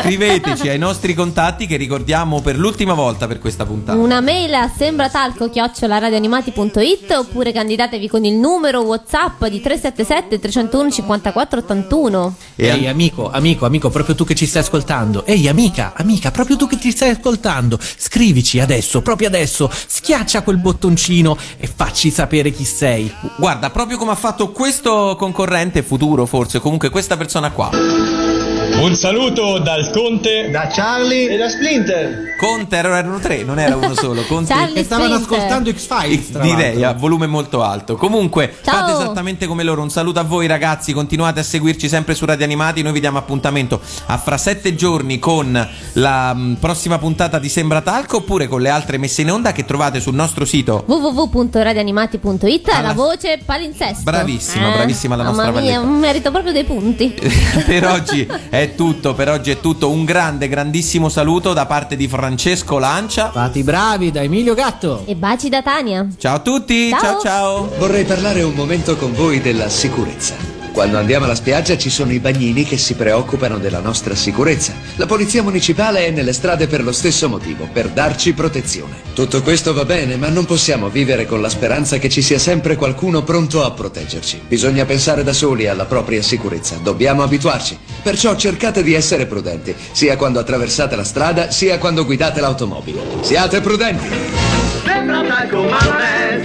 Scriveteci ai nostri contatti che ricordiamo per l'ultima volta per questa puntata. Una mail a sembratalco radioanimati.it oppure candidatevi con il numero WhatsApp di 377 301 54 81. E Ehi amico, amico, amico, proprio tu che ci stai ascoltando. Ehi amica, amica, proprio tu che ci stai ascoltando. Scrivici adesso, proprio adesso. Schiaccia quel bottoncino e facci sapere chi sei. Guarda, proprio come ha fatto questo concorrente futuro, forse, comunque questa persona qua. Un saluto dal Conte, da Charlie e da Splinter. Conte erano tre, non era uno solo. Conte Charlie Che stavano Splinter. ascoltando X-Files. Direi a volume molto alto. Comunque, Ciao. fate esattamente come loro. Un saluto a voi, ragazzi. Continuate a seguirci sempre su Radio Animati. Noi vi diamo appuntamento a fra sette giorni con la mh, prossima puntata di Sembra Talco oppure con le altre messe in onda che trovate sul nostro sito. www.radioanimati.it Alla- la voce palinsesto. Bravissima, Eh, bravissima la nostra Mamma mia, merito proprio dei punti. per oggi è tutto, per oggi è tutto. Un grande, grandissimo saluto da parte di Francesco Lancia. Fate i bravi da Emilio Gatto. e baci da Tania. Ciao a tutti, Ciao. ciao ciao. Vorrei parlare un momento con voi della sicurezza. Quando andiamo alla spiaggia ci sono i bagnini che si preoccupano della nostra sicurezza. La polizia municipale è nelle strade per lo stesso motivo, per darci protezione. Tutto questo va bene, ma non possiamo vivere con la speranza che ci sia sempre qualcuno pronto a proteggerci. Bisogna pensare da soli alla propria sicurezza, dobbiamo abituarci. Perciò cercate di essere prudenti, sia quando attraversate la strada, sia quando guidate l'automobile. Siate prudenti!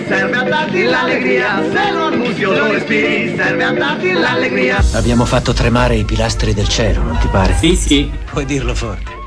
Serve a darti l'allegria, se lo annusi o lo respiri, serve a darti l'allegria. Abbiamo fatto tremare i pilastri del cielo, non ti pare? Sì, sì. Puoi dirlo forte.